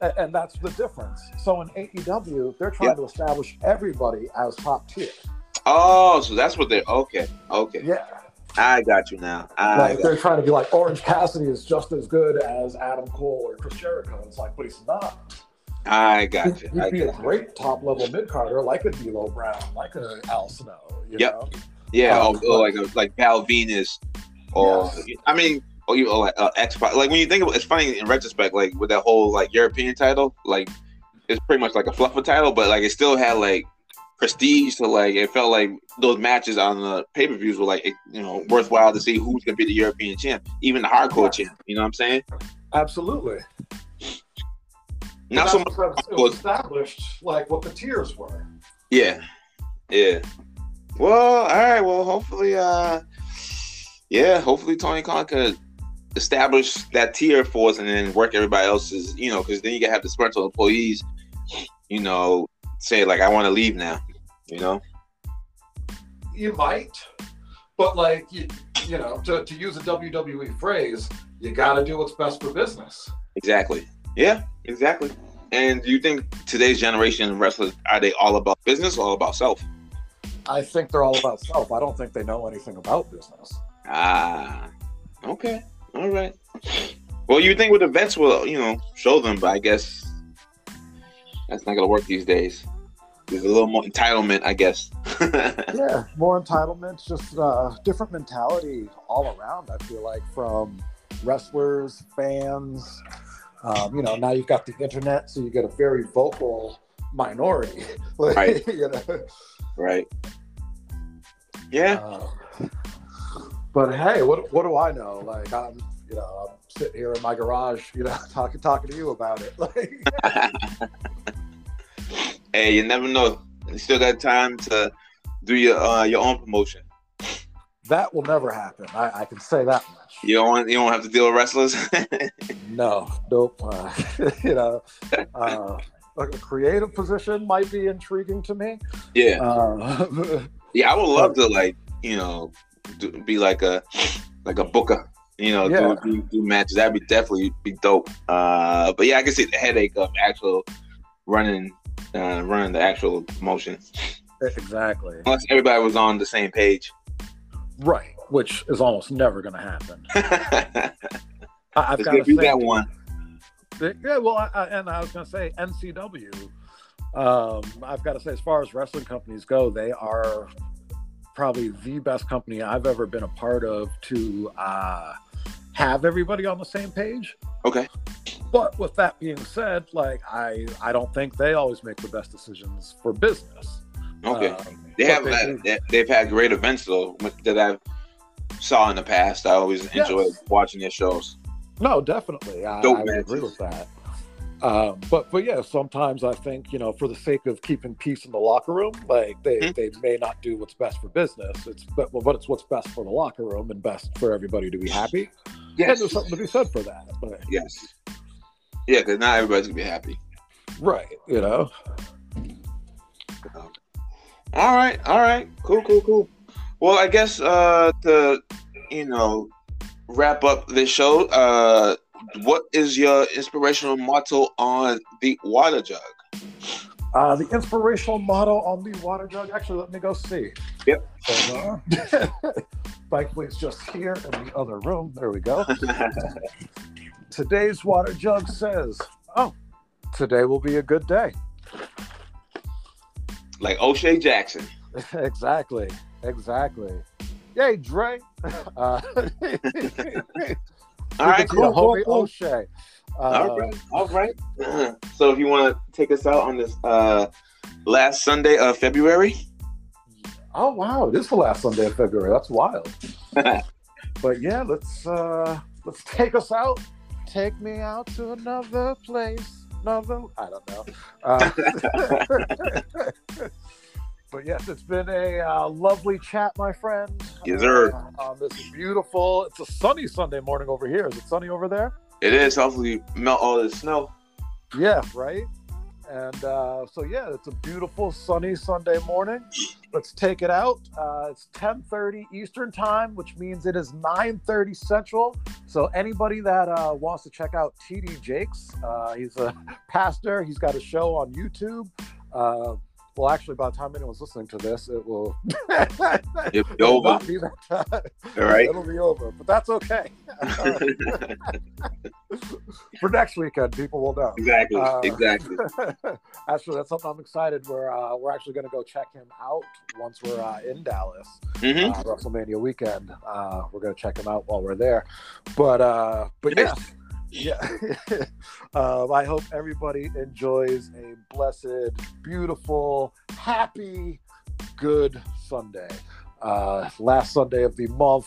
huh. and that's the difference. So in AEW, they're trying Yeah. to establish everybody as top tier. Oh, so that's what they're okay. Okay, Yeah. I got you now. I Like they're trying to be like Orange Cassidy is just as good as Adam Cole or Chris Jericho. It's like, but he's not. I got you. He'd I be a you. great top level mid carder, like a D'Lo Brown, like a Al Snow. You Yep. know? Yeah, Um, or, or like a, like Val Venis, or I mean, or you or like uh, X Like when you think of it, it's funny in retrospect, like with that whole like European title, like it's pretty much like a fluffer title, but like it still had like prestige to like it felt like those matches on the pay per views were like it, you know worthwhile to see who's gonna be the European champ, even the hardcore Yeah. champ. You know what I'm saying? Absolutely. Not so much. was established like what the tiers were. Yeah, yeah. Well, all right. Well, hopefully, uh, yeah, hopefully Tony Khan could establish that tier for us and then work everybody else's, you know, because then you can have disgruntled employees, you know, say like, I want to leave now, you know. You might, but like you, you know, to, to use a WWE phrase, you got to do what's best for business. Exactly. Yeah, exactly. And do you think today's generation of wrestlers are they all about business or all about self? I think they're all about self. I don't think they know anything about business. Ah, okay, all right. Well, you think with events will, you know, show them, but I guess that's not gonna work these days. There's a little more entitlement, I guess. *laughs* Yeah, more entitlement, just uh, different mentality all around. I feel like from wrestlers, fans. Um, you know, now you've got the internet, so you get a very vocal minority. *laughs* Like, Right. you know, right. Yeah. uh, but hey, what what do I know? Like I'm, you know, I'm sitting here in my garage, you know, *laughs* talking talking to you about it. *laughs* Like, hey, you never know. You still got time to do your uh, your own promotion. that will never happen. I, I can say that. You don't you don't have to deal with wrestlers. *laughs* No, nope. Uh, *laughs* you know, uh, a creative position might be intriguing to me. yeah. Uh, *laughs* Yeah, I would love to like you know do, be like a like a booker. You know, Yeah. do, do do matches. That'd be definitely be dope. Uh, but yeah, I can see the headache of actual running uh, running the actual promotion exactly. unless everybody was on the same page. Right, which is almost never going to happen. *laughs* I, I've got to say, that one. that- yeah. Well, I, I, and I was going to say NCW. Um, I've got to say, as far as wrestling companies go, they are probably the best company I've ever been a part of to uh, have everybody on the same page. Okay. But with that being said, like I, I don't think they always make the best decisions for business. Okay. Um, they have they, had, they've had great events though that I've saw in the past. I always Yes. enjoyed watching their shows. No, definitely. I, I agree with that. Um, but but yeah, sometimes I think you know, for the sake of keeping peace in the locker room, like they, Mhm. they may not do what's best for business. It's but well, but it's what's best for the locker room and best for everybody to be happy. And there's something to be said for that. But Yes. Yeah, because not everybody's gonna be happy. right, you know, All right, all right, cool, cool, cool. Well, I guess uh to you know wrap up this show, uh what is your inspirational motto on the water jug? uh, the inspirational motto on the water jug. Actually, let me go see. Yep. Hold on. *laughs* Thankfully, it's just here in the other room. There we go. *laughs* Today's water jug says, "Oh, today will be a good day." like O'Shea Jackson. *laughs* exactly. Exactly. Yay, Dre. *laughs* Uh, *laughs* All right, cool. O'Shea. Uh, All right, all right. *clears throat* So, if you want to take us out on this uh last Sunday of February, Oh wow, it is the last Sunday of February. That's wild. *laughs* but yeah, let's uh let's take us out. Take me out to another place. Another I don't know. Uh, but yes, it's been a uh, lovely chat, my friend. Yes, sir. Uh, on this beautiful, it's a sunny Sunday morning over here. Is it sunny over there? it is. Hopefully, melt all the snow. Yeah, right. And uh, so yeah, it's a beautiful sunny Sunday morning. Let's take it out. Uh, it's 10:30 Eastern time, which means it is 9:30 Central. So anybody that uh, wants to check out TD Jakes, uh, he's a *laughs* pastor. He's got a show on YouTube. Well, actually, by the time anyone's listening to this, it will. *laughs* It'll be over. be All right. It'll be over, but that's okay. *laughs* For next weekend, people will know. exactly. Uh, exactly. *laughs* actually, that's something I'm excited. We're uh, we're actually going to go check him out once we're uh, in Dallas, hmm uh, WrestleMania weekend. Uh, we're going to check him out while we're there. But uh, but yeah, yeah. *laughs* um, I hope everybody enjoys a blessed, beautiful, happy, good Sunday. Uh, last Sunday of the month,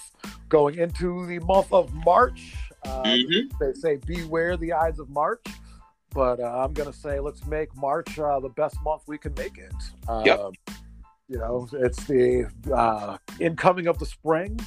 going into the month of March. Uh, hmm they say beware the eyes of March, but uh, I'm gonna say let's make March uh, the best month we can make it. Um, Yep. You know, it's the uh, incoming of the spring.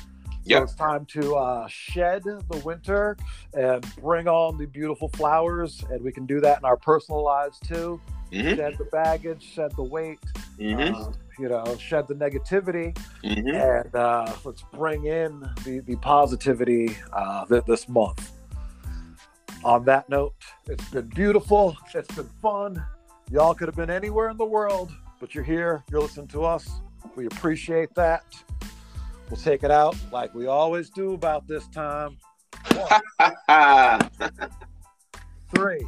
So it's time to uh, shed the winter and bring on the beautiful flowers, and we can do that in our personal lives too. hmm Shed the baggage, shed the weight, hmm uh, you know, shed the negativity, hmm and uh, let's bring in the, the positivity uh, th- this month. On that note, it's been beautiful. It's been fun. Y'all could have been anywhere in the world, but you're here. You're listening to us. We appreciate that. We'll take it out like we always do about this time. One, *laughs* three,